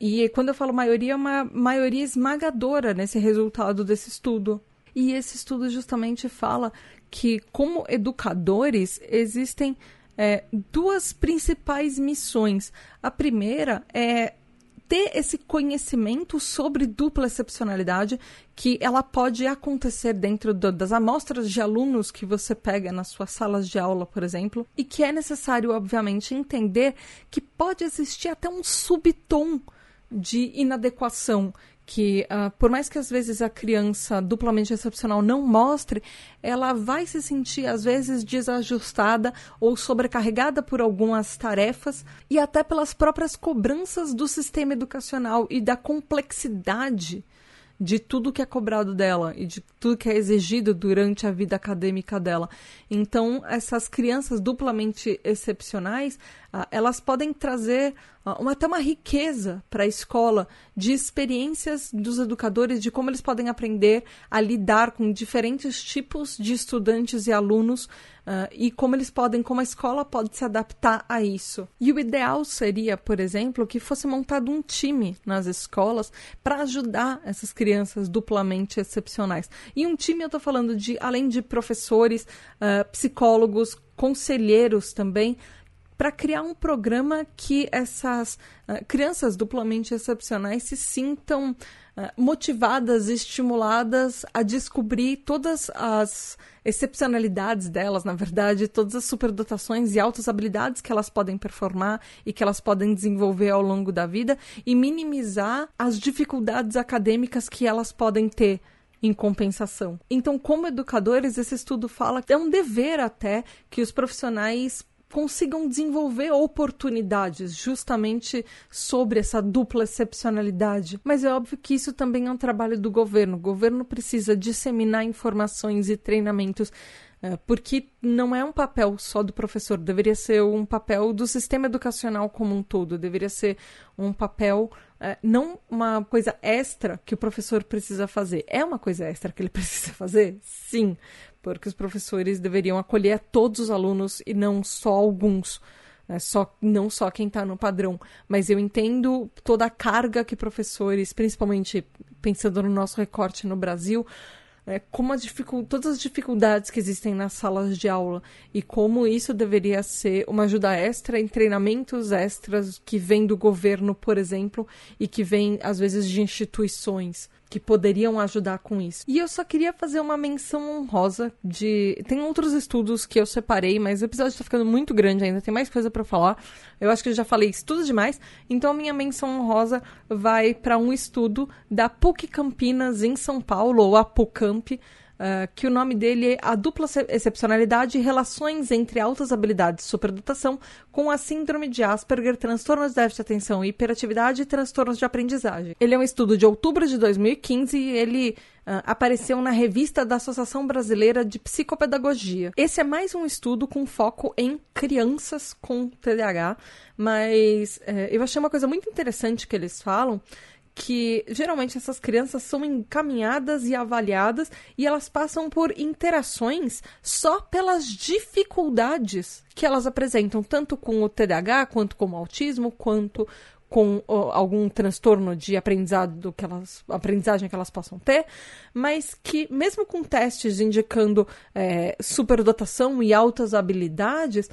E quando eu falo maioria, é uma maioria esmagadora nesse resultado desse estudo. E esse estudo justamente fala que, como educadores, existem é, duas principais missões. A primeira é ter esse conhecimento sobre dupla excepcionalidade que ela pode acontecer dentro do, das amostras de alunos que você pega nas suas salas de aula, por exemplo, e que é necessário, obviamente, entender que pode existir até um subtom de inadequação que uh, por mais que às vezes a criança duplamente excepcional não mostre, ela vai se sentir às vezes desajustada ou sobrecarregada por algumas tarefas e até pelas próprias cobranças do sistema educacional e da complexidade de tudo que é cobrado dela e de tudo que é exigido durante a vida acadêmica dela. Então, essas crianças duplamente excepcionais, ah, elas podem trazer uma, até uma riqueza para a escola de experiências dos educadores, de como eles podem aprender a lidar com diferentes tipos de estudantes e alunos Uh, e como eles podem, como a escola pode se adaptar a isso. E o ideal seria, por exemplo, que fosse montado um time nas escolas para ajudar essas crianças duplamente excepcionais. E um time, eu estou falando de, além de professores, uh, psicólogos, conselheiros também, para criar um programa que essas uh, crianças duplamente excepcionais se sintam uh, motivadas, estimuladas a descobrir todas as excepcionalidades delas, na verdade, todas as superdotações e altas habilidades que elas podem performar e que elas podem desenvolver ao longo da vida e minimizar as dificuldades acadêmicas que elas podem ter em compensação. Então, como educadores, esse estudo fala que é um dever até que os profissionais consigam desenvolver oportunidades justamente sobre essa dupla excepcionalidade. Mas é óbvio que isso também é um trabalho do governo. O governo precisa disseminar informações e treinamentos é, porque não é um papel só do professor, deveria ser um papel do sistema educacional como um todo, deveria ser um papel, é, não uma coisa extra que o professor precisa fazer. É uma coisa extra que ele precisa fazer? Sim, porque os professores deveriam acolher todos os alunos e não só alguns. Né? Só, não só quem está no padrão, mas eu entendo toda a carga que professores, principalmente pensando no nosso recorte no Brasil, é, como as todas as dificuldades que existem nas salas de aula e como isso deveria ser uma ajuda extra em treinamentos extras que vêm do governo, por exemplo, e que vêm às vezes de instituições que poderiam ajudar com isso. E eu só queria fazer uma menção honrosa de. Tem outros estudos que eu separei, mas o episódio está ficando muito grande ainda, tem mais coisa para falar. Eu acho que eu já falei estudos demais, então a minha menção honrosa vai para um estudo da PUC Campinas em São Paulo, ou a PUCamp uh, que o nome dele é A Dupla Excepcionalidade e Relações entre Altas Habilidades de Superdotação com a Síndrome de Asperger, Transtornos de Déficit de Atenção e Hiperatividade e Transtornos de Aprendizagem. Ele é um estudo de outubro de 2015 e ele Uh, apareceu na revista da Associação Brasileira de Psicopedagogia. Esse é mais um estudo com foco em crianças com TDAH, mas uh, eu achei uma coisa muito interessante que eles falam, que geralmente essas crianças são encaminhadas e avaliadas e elas passam por interações só pelas dificuldades que elas apresentam, tanto com o TDAH, quanto com o autismo, quanto com algum transtorno de aprendizado que elas, aprendizagem que elas possam ter, mas que mesmo com testes indicando é, superdotação e altas habilidades,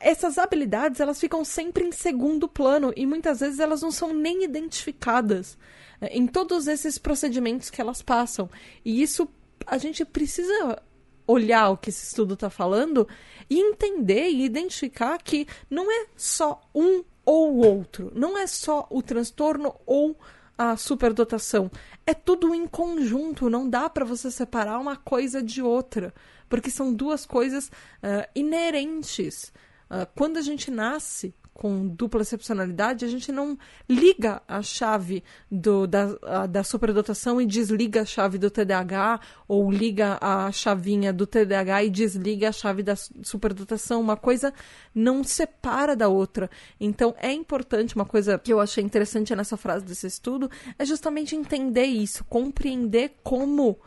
essas habilidades elas ficam sempre em segundo plano e muitas vezes elas não são nem identificadas é, em todos esses procedimentos que elas passam. E isso a gente precisa olhar o que esse estudo está falando e entender e identificar que não é só um ou o outro. Não é só o transtorno ou a superdotação. É tudo em conjunto. Não dá para você separar uma coisa de outra. Porque são duas coisas uh, inerentes. Uh, quando a gente nasce, com dupla excepcionalidade, a gente não liga a chave do, da, a, da superdotação e desliga a chave do TDAH, ou liga a chavinha do TDAH e desliga a chave da superdotação. Uma coisa não separa da outra. Então é importante, uma coisa que eu achei interessante nessa frase desse estudo, é justamente entender isso, compreender como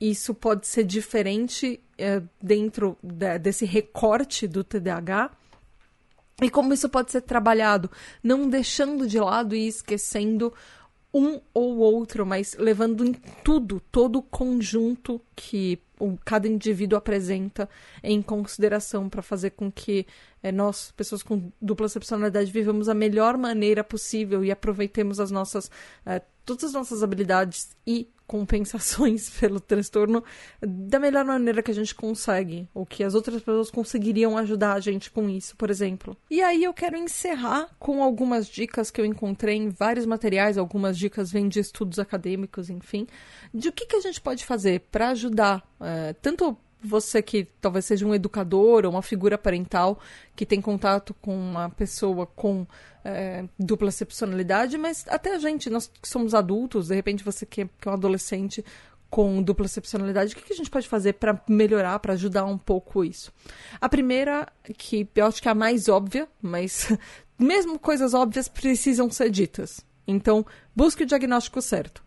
isso pode ser diferente é, dentro de, desse recorte do TDAH e como isso pode ser trabalhado, não deixando de lado e esquecendo um ou outro, mas levando em tudo, todo o conjunto que cada indivíduo apresenta em consideração para fazer com que é, nós, pessoas com dupla excepcionalidade, vivamos a melhor maneira possível e aproveitemos as nossas, é, todas as nossas habilidades e compensações pelo transtorno da melhor maneira que a gente consegue, ou que as outras pessoas conseguiriam ajudar a gente com isso, por exemplo. E aí eu quero encerrar com algumas dicas que eu encontrei em vários materiais, algumas dicas vêm de estudos acadêmicos, enfim, de o que, que a gente pode fazer para ajudar é, tanto você que talvez seja um educador ou uma figura parental que tem contato com uma pessoa com é, dupla excepcionalidade, mas até a gente, nós que somos adultos, de repente você que é, é um adolescente com dupla excepcionalidade, o que a gente pode fazer para melhorar, para ajudar um pouco isso? A primeira, que eu acho que é a mais óbvia, mas mesmo coisas óbvias precisam ser ditas. Então, busque o diagnóstico certo.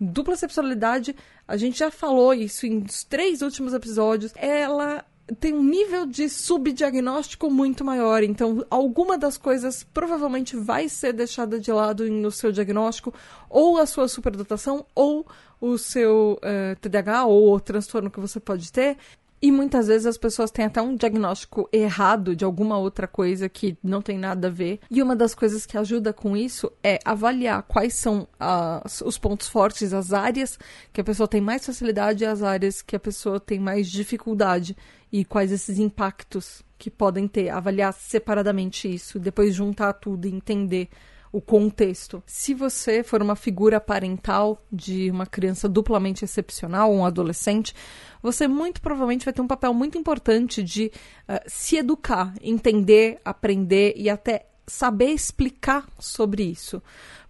Dupla excepcionalidade, a gente já falou isso em três últimos episódios, ela tem um nível de subdiagnóstico muito maior. Então, alguma das coisas provavelmente vai ser deixada de lado no seu diagnóstico, ou a sua superdotação, ou o seu uh, eh, TDAH, ou o transtorno que você pode ter. E muitas vezes as pessoas têm até um diagnóstico errado de alguma outra coisa que não tem nada a ver. E uma das coisas que ajuda com isso é avaliar quais são as, os pontos fortes, as áreas que a pessoa tem mais facilidade e as áreas que a pessoa tem mais dificuldade. E quais esses impactos que podem ter. Avaliar separadamente isso, depois juntar tudo e entender o contexto. Se você for uma figura parental de uma criança duplamente excepcional, um adolescente, você muito provavelmente vai ter um papel muito importante de uh, se educar, entender, aprender e até saber explicar sobre isso.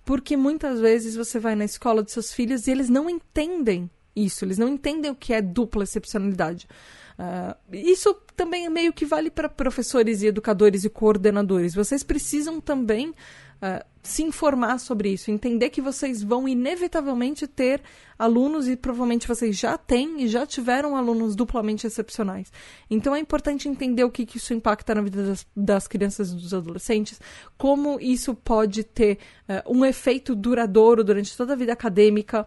Porque muitas vezes você vai na escola de seus filhos e eles não entendem isso, eles não entendem o que é dupla excepcionalidade. Uh, isso também meio que vale para professores e educadores e coordenadores. Vocês precisam também uh, se informar sobre isso, entender que vocês vão inevitavelmente ter alunos e provavelmente vocês já têm e já tiveram alunos duplamente excepcionais. Então é importante entender o que, que isso impacta na vida das, das, crianças e dos adolescentes, como isso pode ter uh, um efeito duradouro durante toda a vida acadêmica,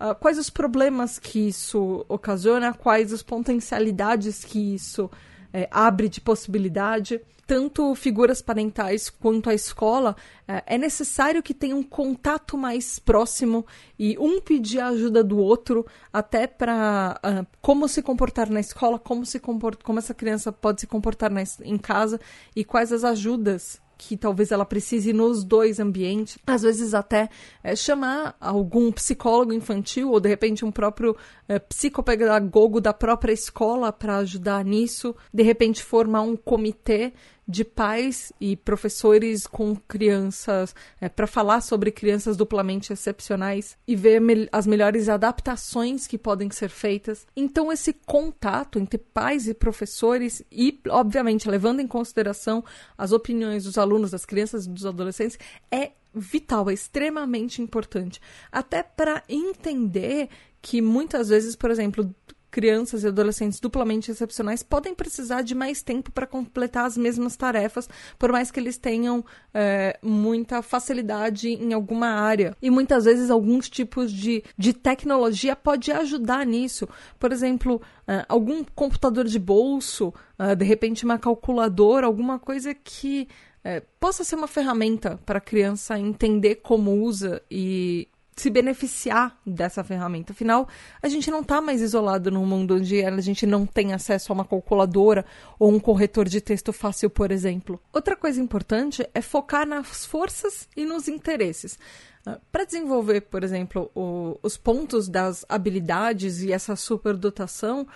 uh, quais os problemas que isso ocasiona, quais as potencialidades que isso é, abre de possibilidade. Tanto figuras parentais quanto a escola, é, é necessário que tenha um contato mais próximo e um pedir a ajuda do outro, até para uh, ah, como se comportar na escola, como, se comport como essa criança pode se comportar na, em casa e quais as ajudas que talvez ela precise nos dois ambientes. Às vezes até é, chamar algum psicólogo infantil ou de repente um próprio é, psicopedagogo da própria escola para ajudar nisso. De repente formar um comitê de pais e professores com crianças é, para falar sobre crianças duplamente excepcionais e ver me as melhores adaptações que podem ser feitas. Então, esse contato entre pais e professores e, obviamente, levando em consideração as opiniões dos alunos, das crianças e dos adolescentes, é vital, é extremamente importante. Até para entender que muitas vezes, por exemplo, crianças e adolescentes duplamente excepcionais podem precisar de mais tempo para completar as mesmas tarefas, por mais que eles tenham é, muita facilidade em alguma área. E muitas vezes alguns tipos de, de tecnologia pode ajudar nisso. Por exemplo, é, algum computador de bolso, é, de repente uma calculadora, alguma coisa que é, possa ser uma ferramenta para a criança entender como usa e se beneficiar dessa ferramenta. Afinal, a gente não está mais isolado num mundo onde a gente não tem acesso a uma calculadora ou um corretor de texto fácil, por exemplo. Outra coisa importante é focar nas forças e nos interesses. Uh, Para desenvolver, por exemplo, o, os pontos das habilidades e essa superdotação,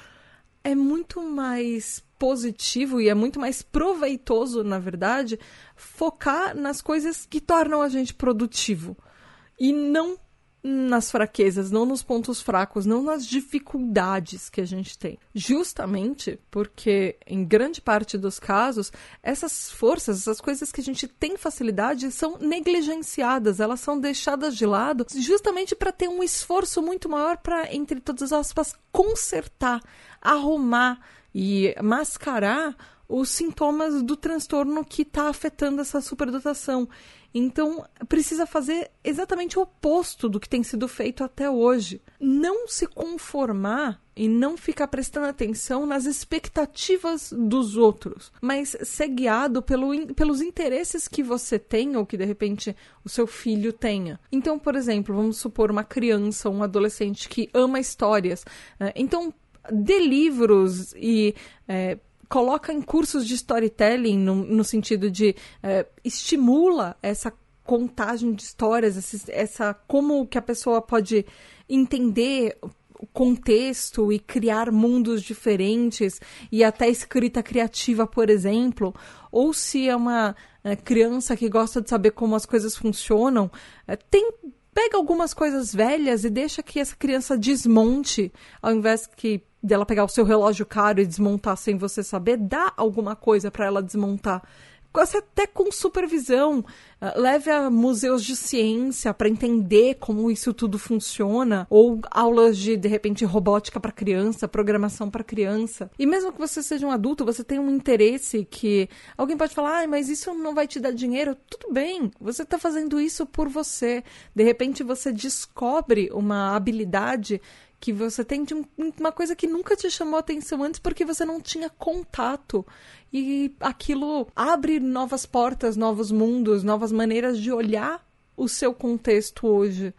é muito mais positivo e é muito mais proveitoso, na verdade, focar nas coisas que tornam a gente produtivo e não nas fraquezas, não nos pontos fracos, não nas dificuldades que a gente tem. Justamente porque, em grande parte dos casos, essas forças, essas coisas que a gente tem facilidade, são negligenciadas, elas são deixadas de lado, justamente para ter um esforço muito maior para, entre todas as aspas, consertar, arrumar e mascarar os sintomas do transtorno que está afetando essa superdotação. Então, precisa fazer exatamente o oposto do que tem sido feito até hoje. Não se conformar e não ficar prestando atenção nas expectativas dos outros, mas ser guiado pelo, pelos interesses que você tem ou que de repente o seu filho tenha. Então, por exemplo, vamos supor uma criança, um adolescente que ama histórias. Né? Então, dê livros e. É, coloca em cursos de storytelling no, no sentido de é, estimula essa contagem de histórias, essa, essa como que a pessoa pode entender o contexto e criar mundos diferentes e até escrita criativa, por exemplo, ou se é uma é, criança que gosta de saber como as coisas funcionam, é, tem pega algumas coisas velhas e deixa que essa criança desmonte, ao invés que dela pegar o seu relógio caro e desmontar sem você saber, dá alguma coisa para ela desmontar até com supervisão. Uh, leve a museus de ciência para entender como isso tudo funciona, ou aulas de, de repente, robótica para criança, programação para criança. E mesmo que você seja um adulto, você tem um interesse que alguém pode falar, ah, mas isso não vai te dar dinheiro. Tudo bem, você está fazendo isso por você. De repente você descobre uma habilidade que você tem de uma coisa que nunca te chamou atenção antes porque você não tinha contato. E aquilo abre novas portas, novos mundos, novas maneiras de olhar o seu contexto hoje.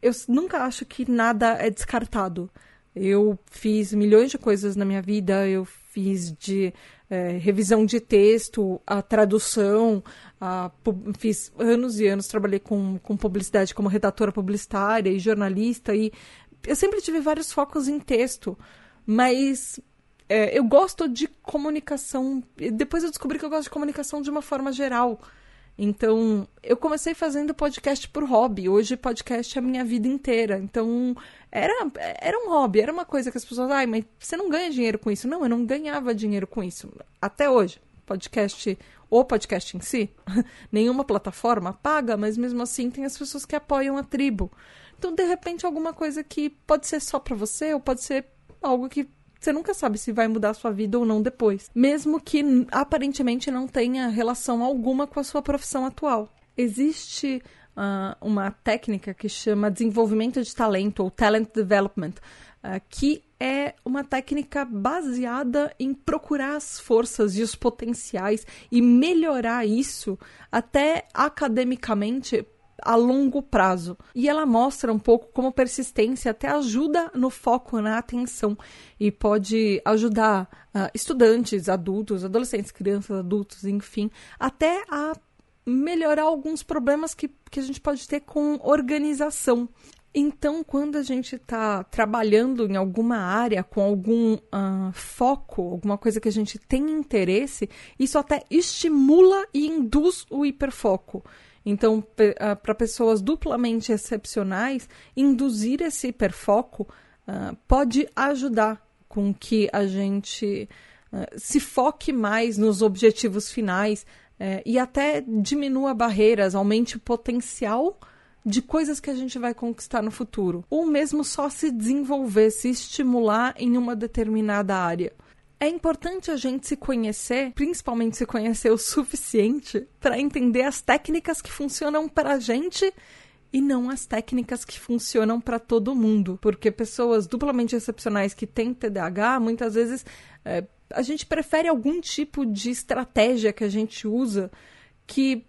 Eu nunca acho que nada é descartado. Eu fiz milhões de coisas na minha vida, eu fiz de é, revisão de texto, a tradução, a, fiz anos e anos, trabalhei com, com publicidade como redatora publicitária e jornalista, e eu sempre tive vários focos em texto, mas é, eu gosto de comunicação. Depois eu descobri que eu gosto de comunicação de uma forma geral. Então, eu comecei fazendo podcast por hobby. Hoje, podcast é a minha vida inteira. Então, era, era um hobby, era uma coisa que as pessoas. Ai, mas você não ganha dinheiro com isso. Não, eu não ganhava dinheiro com isso. Até hoje. Podcast, o podcast em si, nenhuma plataforma paga, mas mesmo assim tem as pessoas que apoiam a tribo. Então, de repente, alguma coisa que pode ser só para você ou pode ser algo que você nunca sabe se vai mudar a sua vida ou não depois, mesmo que aparentemente não tenha relação alguma com a sua profissão atual. Existe uh, uma técnica que chama desenvolvimento de talento ou talent development, uh, que é uma técnica baseada em procurar as forças e os potenciais e melhorar isso até academicamente a longo prazo. E ela mostra um pouco como persistência até ajuda no foco, na atenção, e pode ajudar uh, estudantes, adultos, adolescentes, crianças, adultos, enfim, até a melhorar alguns problemas que, que a gente pode ter com organização. Então, quando a gente está trabalhando em alguma área com algum uh, foco, alguma coisa que a gente tem interesse, isso até estimula e induz o hiperfoco. Então, uh, para pessoas duplamente excepcionais, induzir esse hiperfoco uh, pode ajudar com que a gente uh, se foque mais nos objetivos finais eh, e até diminua barreiras, aumente o potencial de coisas que a gente vai conquistar no futuro. Ou mesmo só se desenvolver, se estimular em uma determinada área. É importante a gente se conhecer, principalmente se conhecer o suficiente para entender as técnicas que funcionam para a gente e não as técnicas que funcionam para todo mundo. Porque pessoas duplamente excepcionais que têm TDAH, muitas vezes é, a gente prefere algum tipo de estratégia que a gente usa que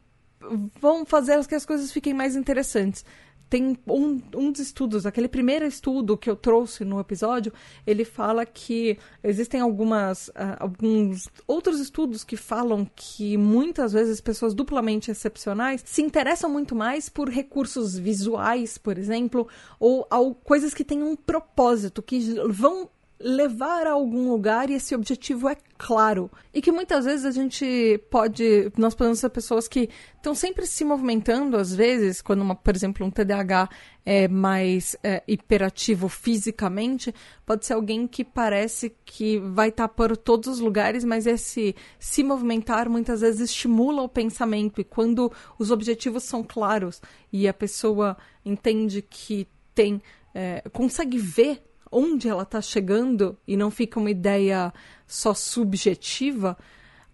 vão fazer que as coisas fiquem mais interessantes tem um, um dos estudos, aquele primeiro estudo que eu trouxe no episódio, ele fala que existem algumas, uh, alguns outros estudos que falam que muitas vezes pessoas duplamente excepcionais se interessam muito mais por recursos visuais, por exemplo, ou, ou coisas que têm um propósito, que vão levar a algum lugar e esse objetivo é claro. E que muitas vezes a gente pode. Nós podemos ser pessoas que estão sempre se movimentando, às vezes, quando, uma, por exemplo, um TDAH é mais é, hiperativo fisicamente, pode ser alguém que parece que vai estar por todos os lugares, mas esse se movimentar muitas vezes estimula o pensamento. E quando os objetivos são claros e a pessoa entende que tem. É, consegue ver onde ela está chegando e não fica uma ideia só subjetiva,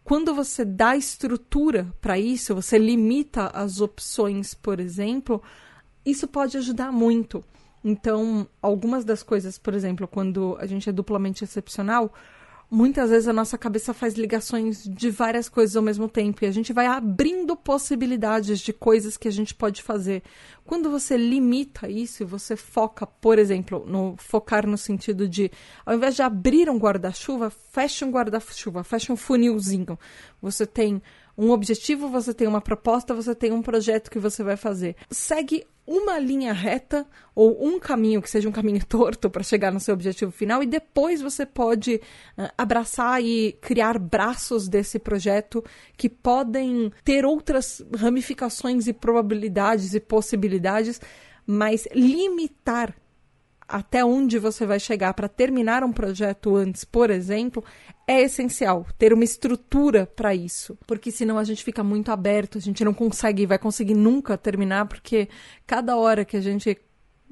quando você dá estrutura para isso, você limita as opções, por exemplo, isso pode ajudar muito. Então, algumas das coisas, por exemplo, quando a gente é duplamente excepcional, muitas vezes a nossa cabeça faz ligações de várias coisas ao mesmo tempo e a gente vai abrindo possibilidades de coisas que a gente pode fazer. Quando você limita isso e você foca, por exemplo, no focar no sentido de, ao invés de abrir um guarda-chuva, feche um guarda-chuva, feche um funilzinho. Você tem um objetivo, você tem uma proposta, você tem um projeto que você vai fazer. Segue uma linha reta ou um caminho que seja um caminho torto para chegar no seu objetivo final e depois você pode uh, abraçar e criar braços desse projeto que podem ter outras ramificações e probabilidades e possibilidades, mas limitar até onde você vai chegar para terminar um projeto antes, por exemplo, é essencial ter uma estrutura para isso, porque senão a gente fica muito aberto, a gente não consegue, vai conseguir nunca terminar, porque cada hora que a gente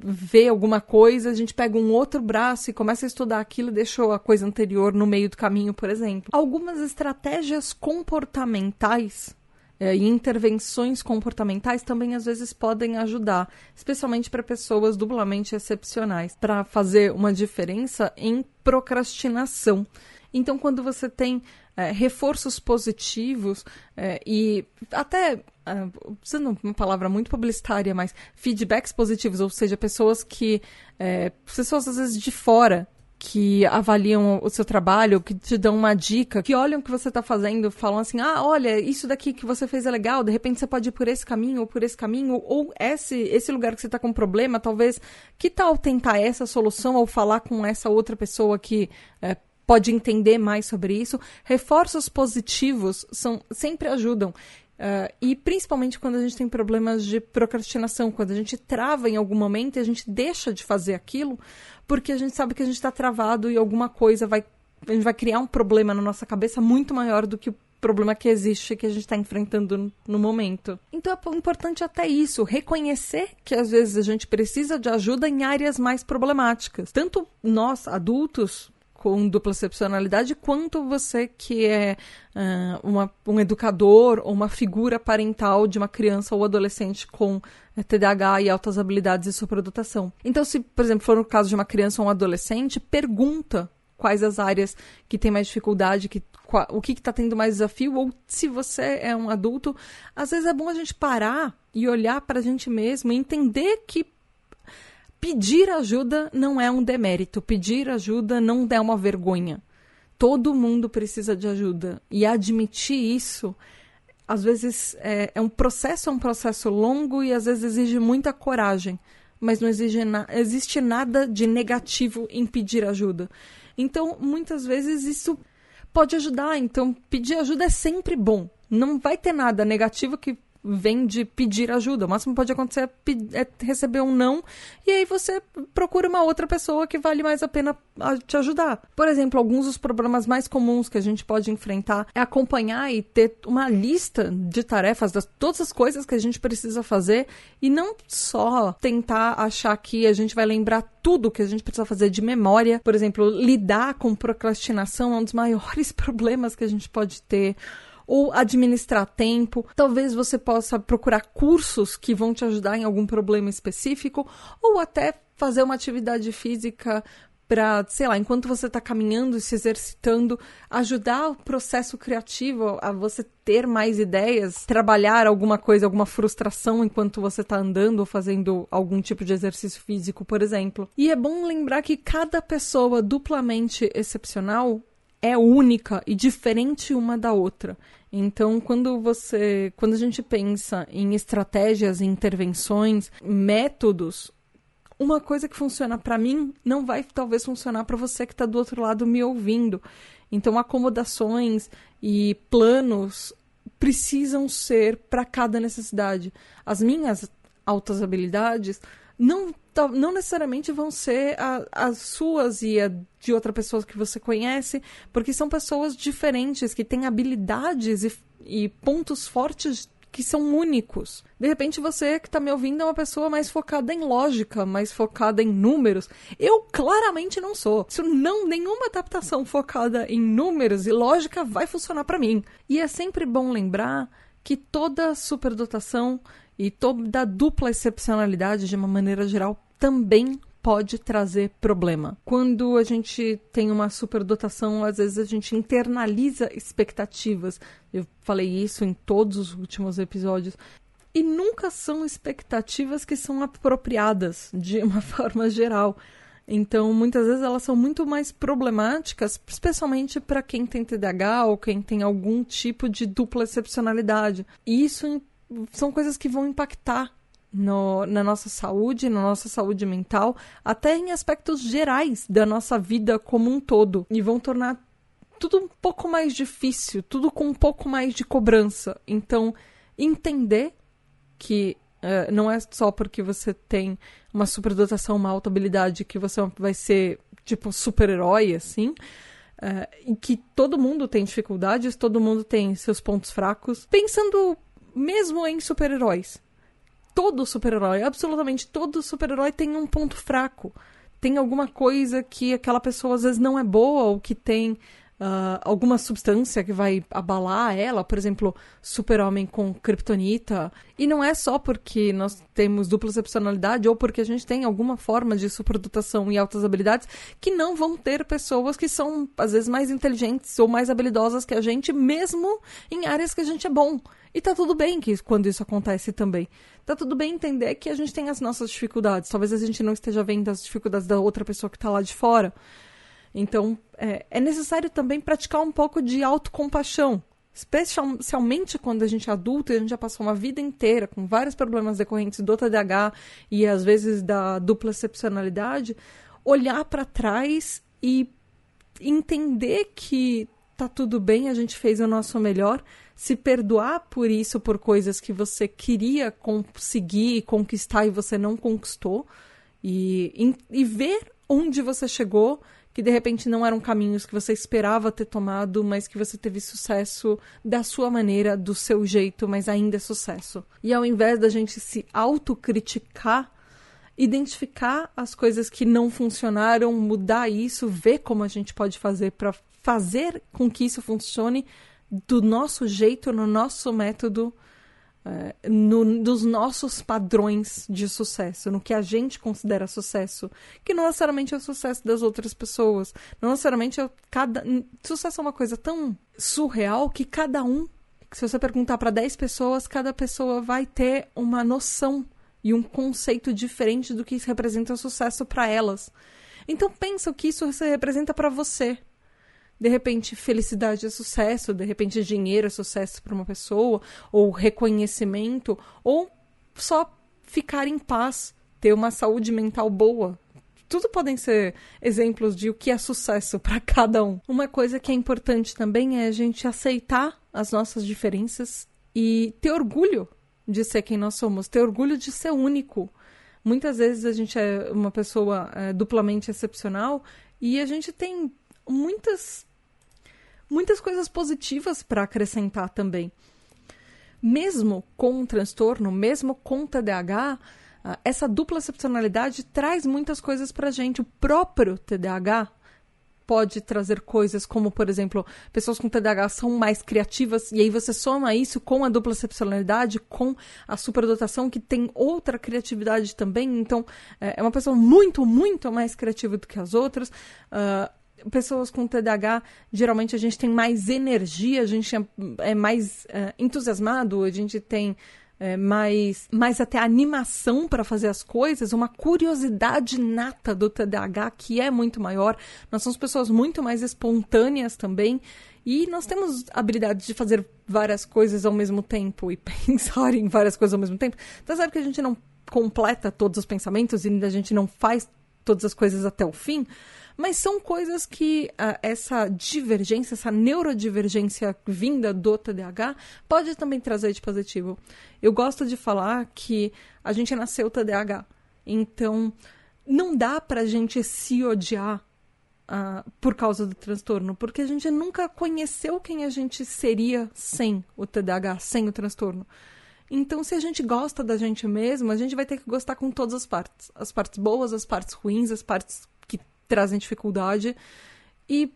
vê alguma coisa, a gente pega um outro braço e começa a estudar aquilo e deixou a coisa anterior no meio do caminho, por exemplo. Algumas estratégias comportamentais é, e intervenções comportamentais também às vezes podem ajudar, especialmente para pessoas duplamente excepcionais, para fazer uma diferença em procrastinação. Então, quando você tem é, reforços positivos é, e até, usando uma palavra muito publicitária, mas feedbacks positivos, ou seja, pessoas que. É, pessoas às vezes de fora que avaliam o seu trabalho, que te dão uma dica, que olham o que você está fazendo, falam assim: ah, olha, isso daqui que você fez é legal, de repente você pode ir por esse caminho ou por esse caminho, ou esse, esse lugar que você está com problema, talvez. Que tal tentar essa solução ou falar com essa outra pessoa que é, pode entender mais sobre isso? Reforços positivos são, sempre ajudam. Uh, e principalmente quando a gente tem problemas de procrastinação, quando a gente trava em algum momento e a gente deixa de fazer aquilo, porque a gente sabe que a gente está travado e alguma coisa vai. A gente vai criar um problema na nossa cabeça muito maior do que o problema que existe que a gente está enfrentando no momento. Então é importante até isso, reconhecer que às vezes a gente precisa de ajuda em áreas mais problemáticas. Tanto nós, adultos, com dupla excepcionalidade, quanto você que é uh, uma, um educador ou uma figura parental de uma criança ou adolescente com eh, TDAH e altas habilidades de superdotação. Então, se, por exemplo, for no caso de uma criança ou um adolescente, pergunta quais as áreas que tem mais dificuldade, que, qual, o que está tendo mais desafio, ou se você é um adulto, às vezes é bom a gente parar e olhar para a gente mesmo e entender que pedir ajuda não é um demérito, pedir ajuda não é uma vergonha. Todo mundo precisa de ajuda. E admitir isso, às vezes, é, é um processo, é um processo longo e às vezes exige muita coragem. Mas não exige na existe nada de negativo em pedir ajuda. Então, muitas vezes, isso pode ajudar. Então, pedir ajuda é sempre bom. Não vai ter nada negativo que vem de pedir ajuda. O máximo que pode acontecer é, é, receber um não e aí você procura uma outra pessoa que vale mais a pena te ajudar. Por exemplo, alguns dos problemas mais comuns que a gente pode enfrentar é acompanhar e ter uma lista de tarefas das todas as coisas que a gente precisa fazer e não só tentar achar que a gente vai lembrar tudo que a gente precisa fazer de memória. Por exemplo, lidar com procrastinação é um dos maiores problemas que a gente pode ter ou administrar tempo. Talvez você possa procurar cursos que vão te ajudar em algum problema específico, ou até fazer uma atividade física para, sei lá, enquanto você está caminhando e se exercitando, ajudar o processo criativo a você ter mais ideias, trabalhar alguma coisa, alguma frustração enquanto você está andando ou fazendo algum tipo de exercício físico, por exemplo. E é bom lembrar que cada pessoa duplamente excepcional é única e diferente uma da outra. Então, quando você, quando a gente pensa em estratégias, em intervenções, métodos, uma coisa que funciona para mim não vai talvez funcionar para você que está do outro lado me ouvindo. Então, acomodações e planos precisam ser para cada necessidade. As minhas altas habilidades não, não necessariamente vão ser a, as suas e a de outra pessoa que você conhece, porque são pessoas diferentes, que têm habilidades e, e pontos fortes que são únicos. De repente, você que está me ouvindo é uma pessoa mais focada em lógica, mais focada em números. Eu claramente não sou. Isso não, nenhuma adaptação focada em números e lógica vai funcionar para mim. E é sempre bom lembrar que toda superdotação e toda dupla excepcionalidade, de uma maneira geral, também pode trazer problema. Quando a gente tem uma superdotação, às vezes a gente internaliza expectativas. Eu falei isso em todos os últimos episódios. E nunca são expectativas que são apropriadas de uma forma geral. Então, muitas vezes elas são muito mais problemáticas, especialmente para quem tem TDAH ou quem tem algum tipo de dupla excepcionalidade. E isso são coisas que vão impactar no, na nossa saúde, na nossa saúde mental, até em aspectos gerais da nossa vida como um todo. E vão tornar tudo um pouco mais difícil, tudo com um pouco mais de cobrança. Então, entender que uh, não é só porque você tem uma superdotação, uma alta habilidade, que você vai ser, tipo, super-herói, assim. Uh, e que todo mundo tem dificuldades, todo mundo tem seus pontos fracos. Pensando mesmo em super-heróis. Todo super-herói, absolutamente todo super-herói tem um ponto fraco. Tem alguma coisa que aquela pessoa às vezes não é boa ou que tem uh, alguma substância que vai abalar ela, por exemplo, super-homem com kryptonita. E não é só porque nós temos dupla personalidade ou porque a gente tem alguma forma de superdotação e altas habilidades que não vão ter pessoas que são, às vezes, mais inteligentes ou mais habilidosas que a gente, mesmo em áreas que a gente é bom. E tá tudo bem que quando isso acontece também. Tá tudo bem entender que a gente tem as nossas dificuldades. Talvez a gente não esteja vendo as dificuldades da outra pessoa que tá lá de fora. Então, é, é necessário também praticar um pouco de autocompaixão. Especialmente quando a gente é adulto e a gente já passou uma vida inteira com vários problemas decorrentes do TDAH e às vezes da dupla excepcionalidade, olhar para trás e entender que tá tudo bem, a gente fez o nosso melhor, se perdoar por isso, por coisas que você queria conseguir conquistar e você não conquistou, e, e ver onde você chegou que de repente não eram caminhos que você esperava ter tomado, mas que você teve sucesso da sua maneira, do seu jeito, mas ainda é sucesso. E ao invés da gente se autocriticar, identificar as coisas que não funcionaram, mudar isso, ver como a gente pode fazer para fazer com que isso funcione do nosso jeito, no nosso método é, no, nos nossos padrões de sucesso, no que a gente considera sucesso, que não necessariamente é o sucesso das outras pessoas, não necessariamente é cada sucesso é uma coisa tão surreal que cada um, se você perguntar para 10 pessoas, cada pessoa vai ter uma noção e um conceito diferente do que representa sucesso para elas. Então pensa o que isso representa para você de repente felicidade é sucesso, de repente dinheiro é sucesso para uma pessoa, ou reconhecimento, ou só ficar em paz, ter uma saúde mental boa. Tudo podem ser exemplos de o que é sucesso para cada um. Uma coisa que é importante também é a gente aceitar as nossas diferenças e ter orgulho de ser quem nós somos, ter orgulho de ser único. Muitas vezes a gente é uma pessoa é, duplamente excepcional e a gente tem muitas muitas coisas positivas para acrescentar também. Mesmo com um transtorno, mesmo com TDAH, ah, essa dupla excepcionalidade traz muitas coisas para gente. O próprio TDAH pode trazer coisas como, por exemplo, pessoas com TDAH são mais criativas, e aí você soma isso com a dupla excepcionalidade, com a superdotação, que tem outra criatividade também. Então, é, é uma pessoa muito, muito mais criativa do que as outras. Uh, pessoas com TDAH, geralmente a gente tem mais energia, a gente é, é mais é, entusiasmado, a gente tem é, mais, mais até animação para fazer as coisas, uma curiosidade nata do TDAH que é muito maior. Nós somos pessoas muito mais espontâneas também. E nós temos habilidade de fazer várias coisas ao mesmo tempo e pensar em várias coisas ao mesmo tempo. Então, sabe que a gente não completa todos os pensamentos e a gente não faz todas as coisas até o fim? Mas são coisas que uh, essa divergência, essa neurodivergência vinda do TDAH pode também trazer de positivo. Eu gosto de falar que a gente nasceu TDAH. Então, não dá pra gente se odiar Uh, por causa do transtorno, porque a gente nunca conheceu quem a gente seria sem o TDAH, sem o transtorno. Então, se a gente gosta da gente mesmo, a gente vai ter que gostar com todas as partes. As partes boas, as partes ruins, as partes trazem dificuldade. E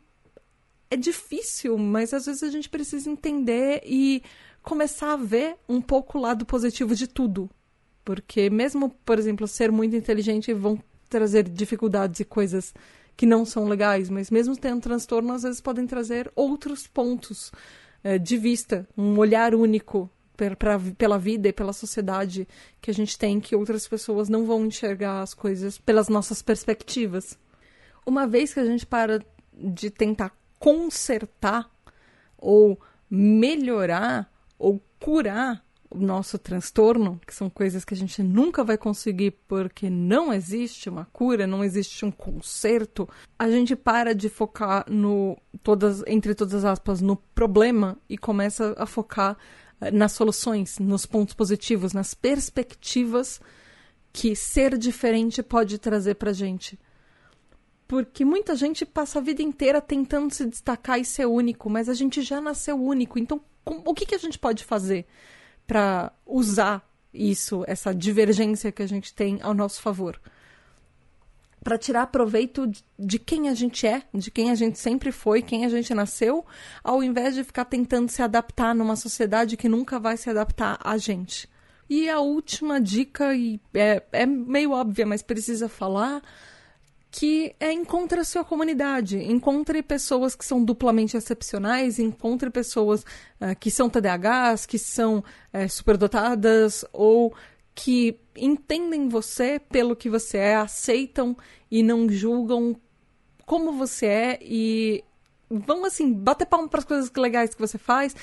é difícil, mas às vezes a gente precisa entender e começar a ver um pouco o lado positivo de tudo. Porque mesmo, por exemplo, ser muito inteligente vão trazer dificuldades e coisas que não são legais, mas mesmo tendo transtorno, às vezes podem trazer outros pontos é, de vista, um olhar único pra, pela vida e pela sociedade que a gente tem, que outras pessoas não vão enxergar as coisas pelas nossas perspectivas. Uma vez que a gente para de tentar consertar ou melhorar ou curar o nosso transtorno, que são coisas que a gente nunca vai conseguir porque não existe uma cura, não existe um conserto, a gente para de focar no todas entre todas as aspas no problema e começa a focar nas soluções, nos pontos positivos, nas perspectivas que ser diferente pode trazer pra gente. Porque muita gente passa a vida inteira tentando se destacar e ser único, mas a gente já nasceu único. Então, o que, que a gente pode fazer? para usar isso, essa divergência que a gente tem ao nosso favor. Para tirar proveito de quem a gente é, de quem a gente sempre foi, quem a gente nasceu, ao invés de ficar tentando se adaptar numa sociedade que nunca vai se adaptar a gente. E a última dica, e é, é meio óbvia, mas precisa falar, que é encontre a sua comunidade, encontre pessoas que são duplamente excepcionais, encontre pessoas uh, que são TDAHs, que são uh, superdotadas ou que entendem você pelo que você é, aceitam e não julgam como você é e vão assim bater palma para as coisas legais que você faz,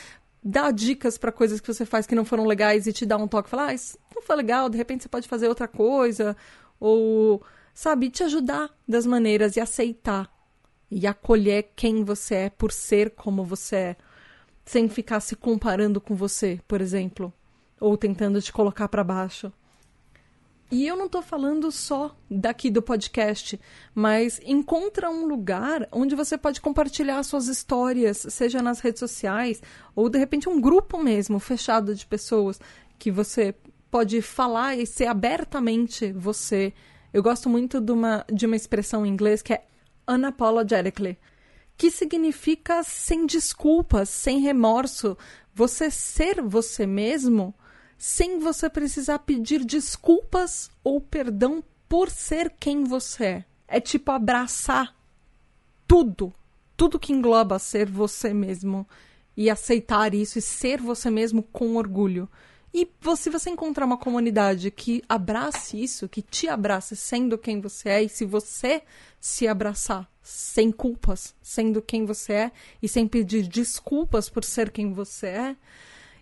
dar dicas para coisas que você faz que não foram legais e te dar um toque, falar, ah, isso não foi legal, de repente você pode fazer outra coisa ou sabe, te ajudar das maneiras e aceitar e acolher quem você é por ser como você é, sem ficar se comparando com você, por exemplo, ou tentando te colocar para baixo. E eu não estou falando só daqui do podcast, mas encontra um lugar onde você pode compartilhar suas histórias, seja nas redes sociais ou de repente um grupo mesmo fechado de pessoas que você pode falar e ser abertamente você eu gosto muito de uma, de uma expressão em inglês que é unapologetically, que significa sem desculpas, sem remorso. Você ser você mesmo sem você precisar pedir desculpas ou perdão por ser quem você é. É tipo abraçar tudo, tudo que engloba ser você mesmo e aceitar isso e ser você mesmo com orgulho. E se você encontrar uma comunidade que abrace isso, que te abrace sendo quem você é, e se você se abraçar sem culpas, sendo quem você é, e sem pedir desculpas por ser quem você é,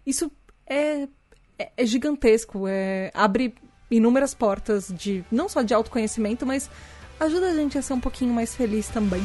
isso é, é, é gigantesco. É, abre inúmeras portas de não só de autoconhecimento, mas ajuda a gente a ser um pouquinho mais feliz também.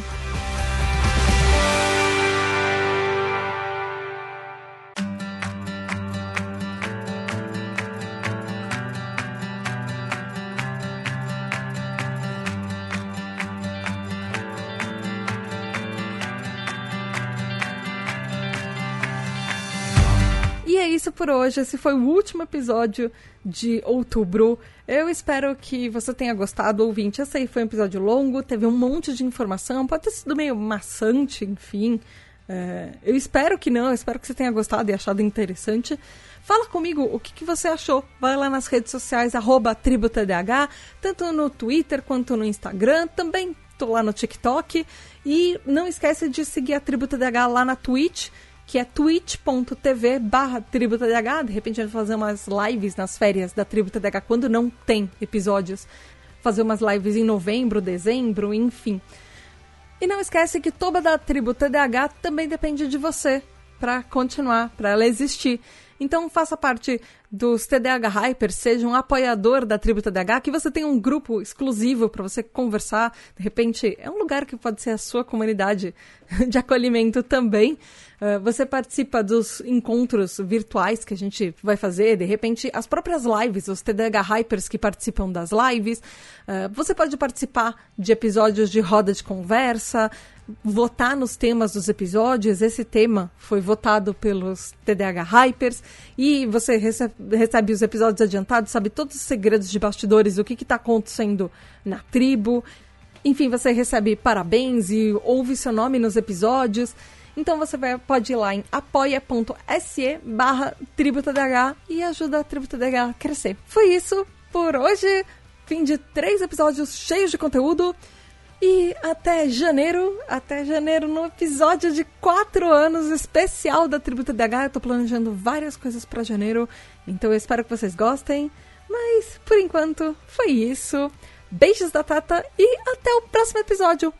Por hoje. Esse foi o último episódio de outubro. Eu espero que você tenha gostado, ouvinte. Esse aí foi um episódio longo, teve um monte de informação, pode ter sido meio maçante, enfim. É, eu espero que não, eu espero que você tenha gostado e achado interessante. Fala comigo o que, que você achou. Vai lá nas redes sociais, tributadh, tanto no Twitter quanto no Instagram. Também tô lá no TikTok. E não esquece de seguir a Tributa DH lá na Twitch que é twitch.tv barra TributaDH. De repente a gente vai fazer umas lives nas férias da TributaDH quando não tem episódios. Fazer umas lives em novembro, dezembro, enfim. E não esquece que toda da TributaDH também depende de você para continuar, para ela existir. Então faça parte dos TDH Hypers, seja um apoiador da Tribo TDH, que você tem um grupo exclusivo para você conversar. De repente, é um lugar que pode ser a sua comunidade de acolhimento também. Uh, você participa dos encontros virtuais que a gente vai fazer, de repente, as próprias lives, os TDH Hypers que participam das lives. Uh, você pode participar de episódios de roda de conversa, votar nos temas dos episódios. Esse tema foi votado pelos TDH Hypers e você recebe, recebe os episódios adiantados, sabe todos os segredos de bastidores, o que está acontecendo na tribo. Enfim, você recebe parabéns e ouve seu nome nos episódios. Então você vai, pode ir lá em apoia.se barra tributadh e ajuda a tributadh a crescer. Foi isso por hoje. Fim de três episódios cheios de conteúdo. E até janeiro, até janeiro, no episódio de quatro anos especial da Tributa DH. Eu tô planejando várias coisas para janeiro, então eu espero que vocês gostem. Mas por enquanto foi isso. Beijos da Tata e até o próximo episódio.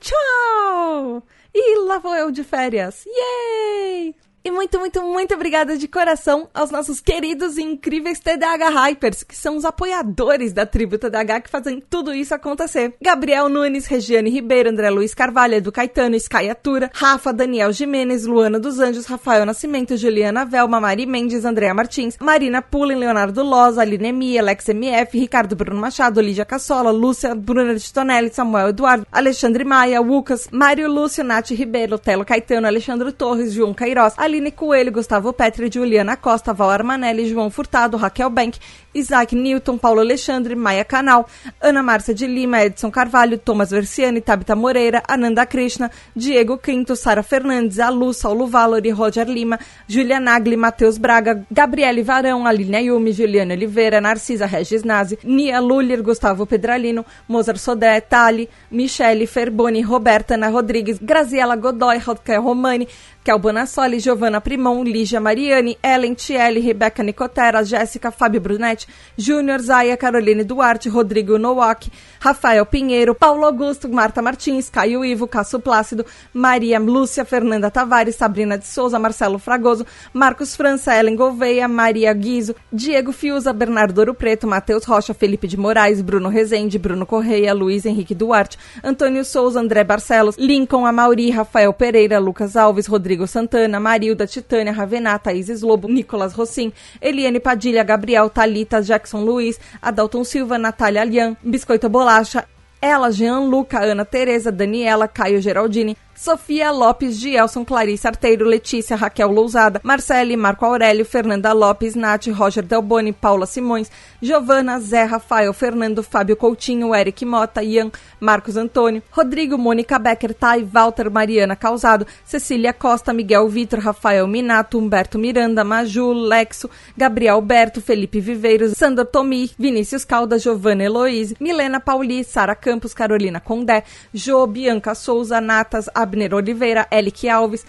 Tchau! E lá vou eu de férias. Yay! E muito, muito, muito obrigada de coração aos nossos queridos e incríveis TDH Hypers, que são os apoiadores da tribo TDH que fazem tudo isso acontecer. Gabriel Nunes, Regiane Ribeiro, André Luiz Carvalho, Edu Caetano, Sky Atura, Rafa, Daniel Jimenez, Luana dos Anjos, Rafael Nascimento, Juliana Velma, Mari Mendes, Andréa Martins, Marina Pullen, Leonardo Loz, Aline Emi, Alex MF, Ricardo Bruno Machado, Lídia Cassola, Lúcia, Bruna de Tonelli, Samuel Eduardo, Alexandre Maia, Lucas, Mário Lúcio, Nath Ribeiro, Telo Caetano, Alexandre Torres, João Queiroz, Aline Coelho, Gustavo Petri, Juliana Costa, Val Armanelli, João Furtado, Raquel Bank, Isaac Newton, Paulo Alexandre, Maia Canal, Ana Márcia de Lima, Edson Carvalho, Thomas Versiani, Tabita Moreira, Ananda Krishna, Diego Quinto, Sara Fernandes, Alu, Saulo Valori, Roger Lima, Julia Nagli, Matheus Braga, Gabriele Varão, Aline Ayumi, Juliana Oliveira, Narcisa Regis Nazi, Nia Luller, Gustavo Pedralino, Mozart Sodé, Tali, Michele Ferboni, Roberta Ana Rodrigues, Graziela Godoy, Raquel Romani, Kel Bonassoli, Giovanna Primon, Lígia Mariani, Ellen Tielli, Rebeca Nicotera, Jéssica, Fábio Brunetti, Júnior Zaya, Caroline Duarte, Rodrigo Nowak, Rafael Pinheiro, Paulo Augusto, Marta Martins, Caio Ivo, Cássio Plácido, Maria Lúcia, Fernanda Tavares, Sabrina de Souza, Marcelo Fragoso, Marcos França, Ellen Gouveia, Maria Guizo, Diego Fiuza, Bernardo Ouro Preto, Matheus Rocha, Felipe de Moraes, Bruno Rezende, Bruno Correia, Luiz Henrique Duarte, Antônio Souza, André Barcelos, Lincoln Amauri, Rafael Pereira, Lucas Alves, Rodrigo Rodrigo Santana, Marilda, Titânia, Ravenata, Isis Lobo, Nicolas Rossim, Eliane Padilha, Gabriel, Talita, Jackson Luiz, Adalton Silva, Natália Alian, Biscoito Bolacha, ela, Jean Luca, Ana Tereza, Daniela, Caio Geraldini, Sofia Lopes, Gielson, Clarice Arteiro, Letícia, Raquel Lousada, Marcele, Marco Aurélio, Fernanda Lopes, Nath, Roger Delboni, Paula Simões, Giovana, Zé, Rafael, Fernando, Fábio Coutinho, Eric Mota, Ian, Marcos Antônio, Rodrigo, Mônica Becker, Tai, Walter, Mariana Causado, Cecília Costa, Miguel Vitor, Rafael Minato, Humberto Miranda, Maju, Lexo, Gabriel Berto, Felipe Viveiros, Sandra Tomi, Vinícius Caldas, Giovanna Heloise, Milena Pauli, Sara Campos, Carolina Condé, Jo, Bianca Souza, Natas, Abner Oliveira, Elique Alves,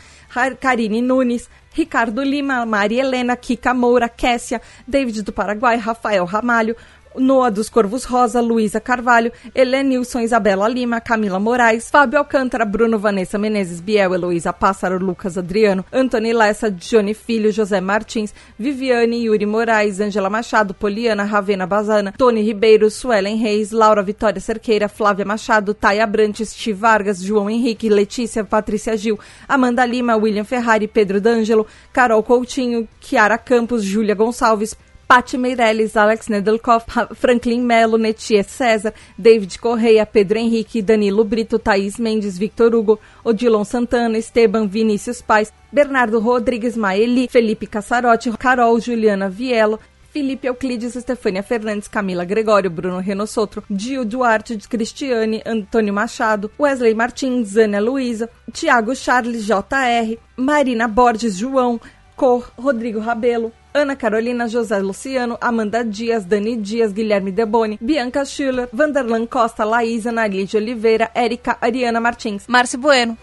Karine Nunes, Ricardo Lima, Maria Helena, Kika Moura, Kessia, David do Paraguai, Rafael Ramalho, Noa dos Corvos Rosa, Luísa Carvalho, Helenilson, Isabela Lima, Camila Moraes, Fábio Alcântara, Bruno Vanessa Menezes, Biel, Heloísa Pássaro, Lucas Adriano, Antônio Lessa, Johnny Filho, José Martins, Viviane, Yuri Moraes, Ângela Machado, Poliana, Ravena Bazana, Tony Ribeiro, Suelen Reis, Laura Vitória Cerqueira, Flávia Machado, Taia Brantes, Steve Vargas, João Henrique, Letícia, Patrícia Gil, Amanda Lima, William Ferrari, Pedro D'Angelo, Carol Coutinho, Kiara Campos, Júlia Gonçalves, Pati Meirelles, Alex Nedelkoff, Franklin Melo, Netia César, David Correia, Pedro Henrique, Danilo Brito, Thaís Mendes, Victor Hugo, Odilon Santana, Esteban Vinícius Pais, Bernardo Rodrigues Maeli, Felipe Cassarotti, Carol Juliana Vielo, Felipe Euclides, Estefânia Fernandes, Camila Gregório, Bruno Renossotro, Gil Duarte, Cristiane, Antônio Machado, Wesley Martins, Ana Luiza, Tiago Charles, JR, Marina Borges, João, Cor, Rodrigo Rabelo, Ana Carolina, José Luciano, Amanda Dias, Dani Dias, Guilherme Deboni, Bianca Schiller, Vanderlan Costa, Laís, Ana Oliveira, Érica, Ariana Martins, Márcio Bueno.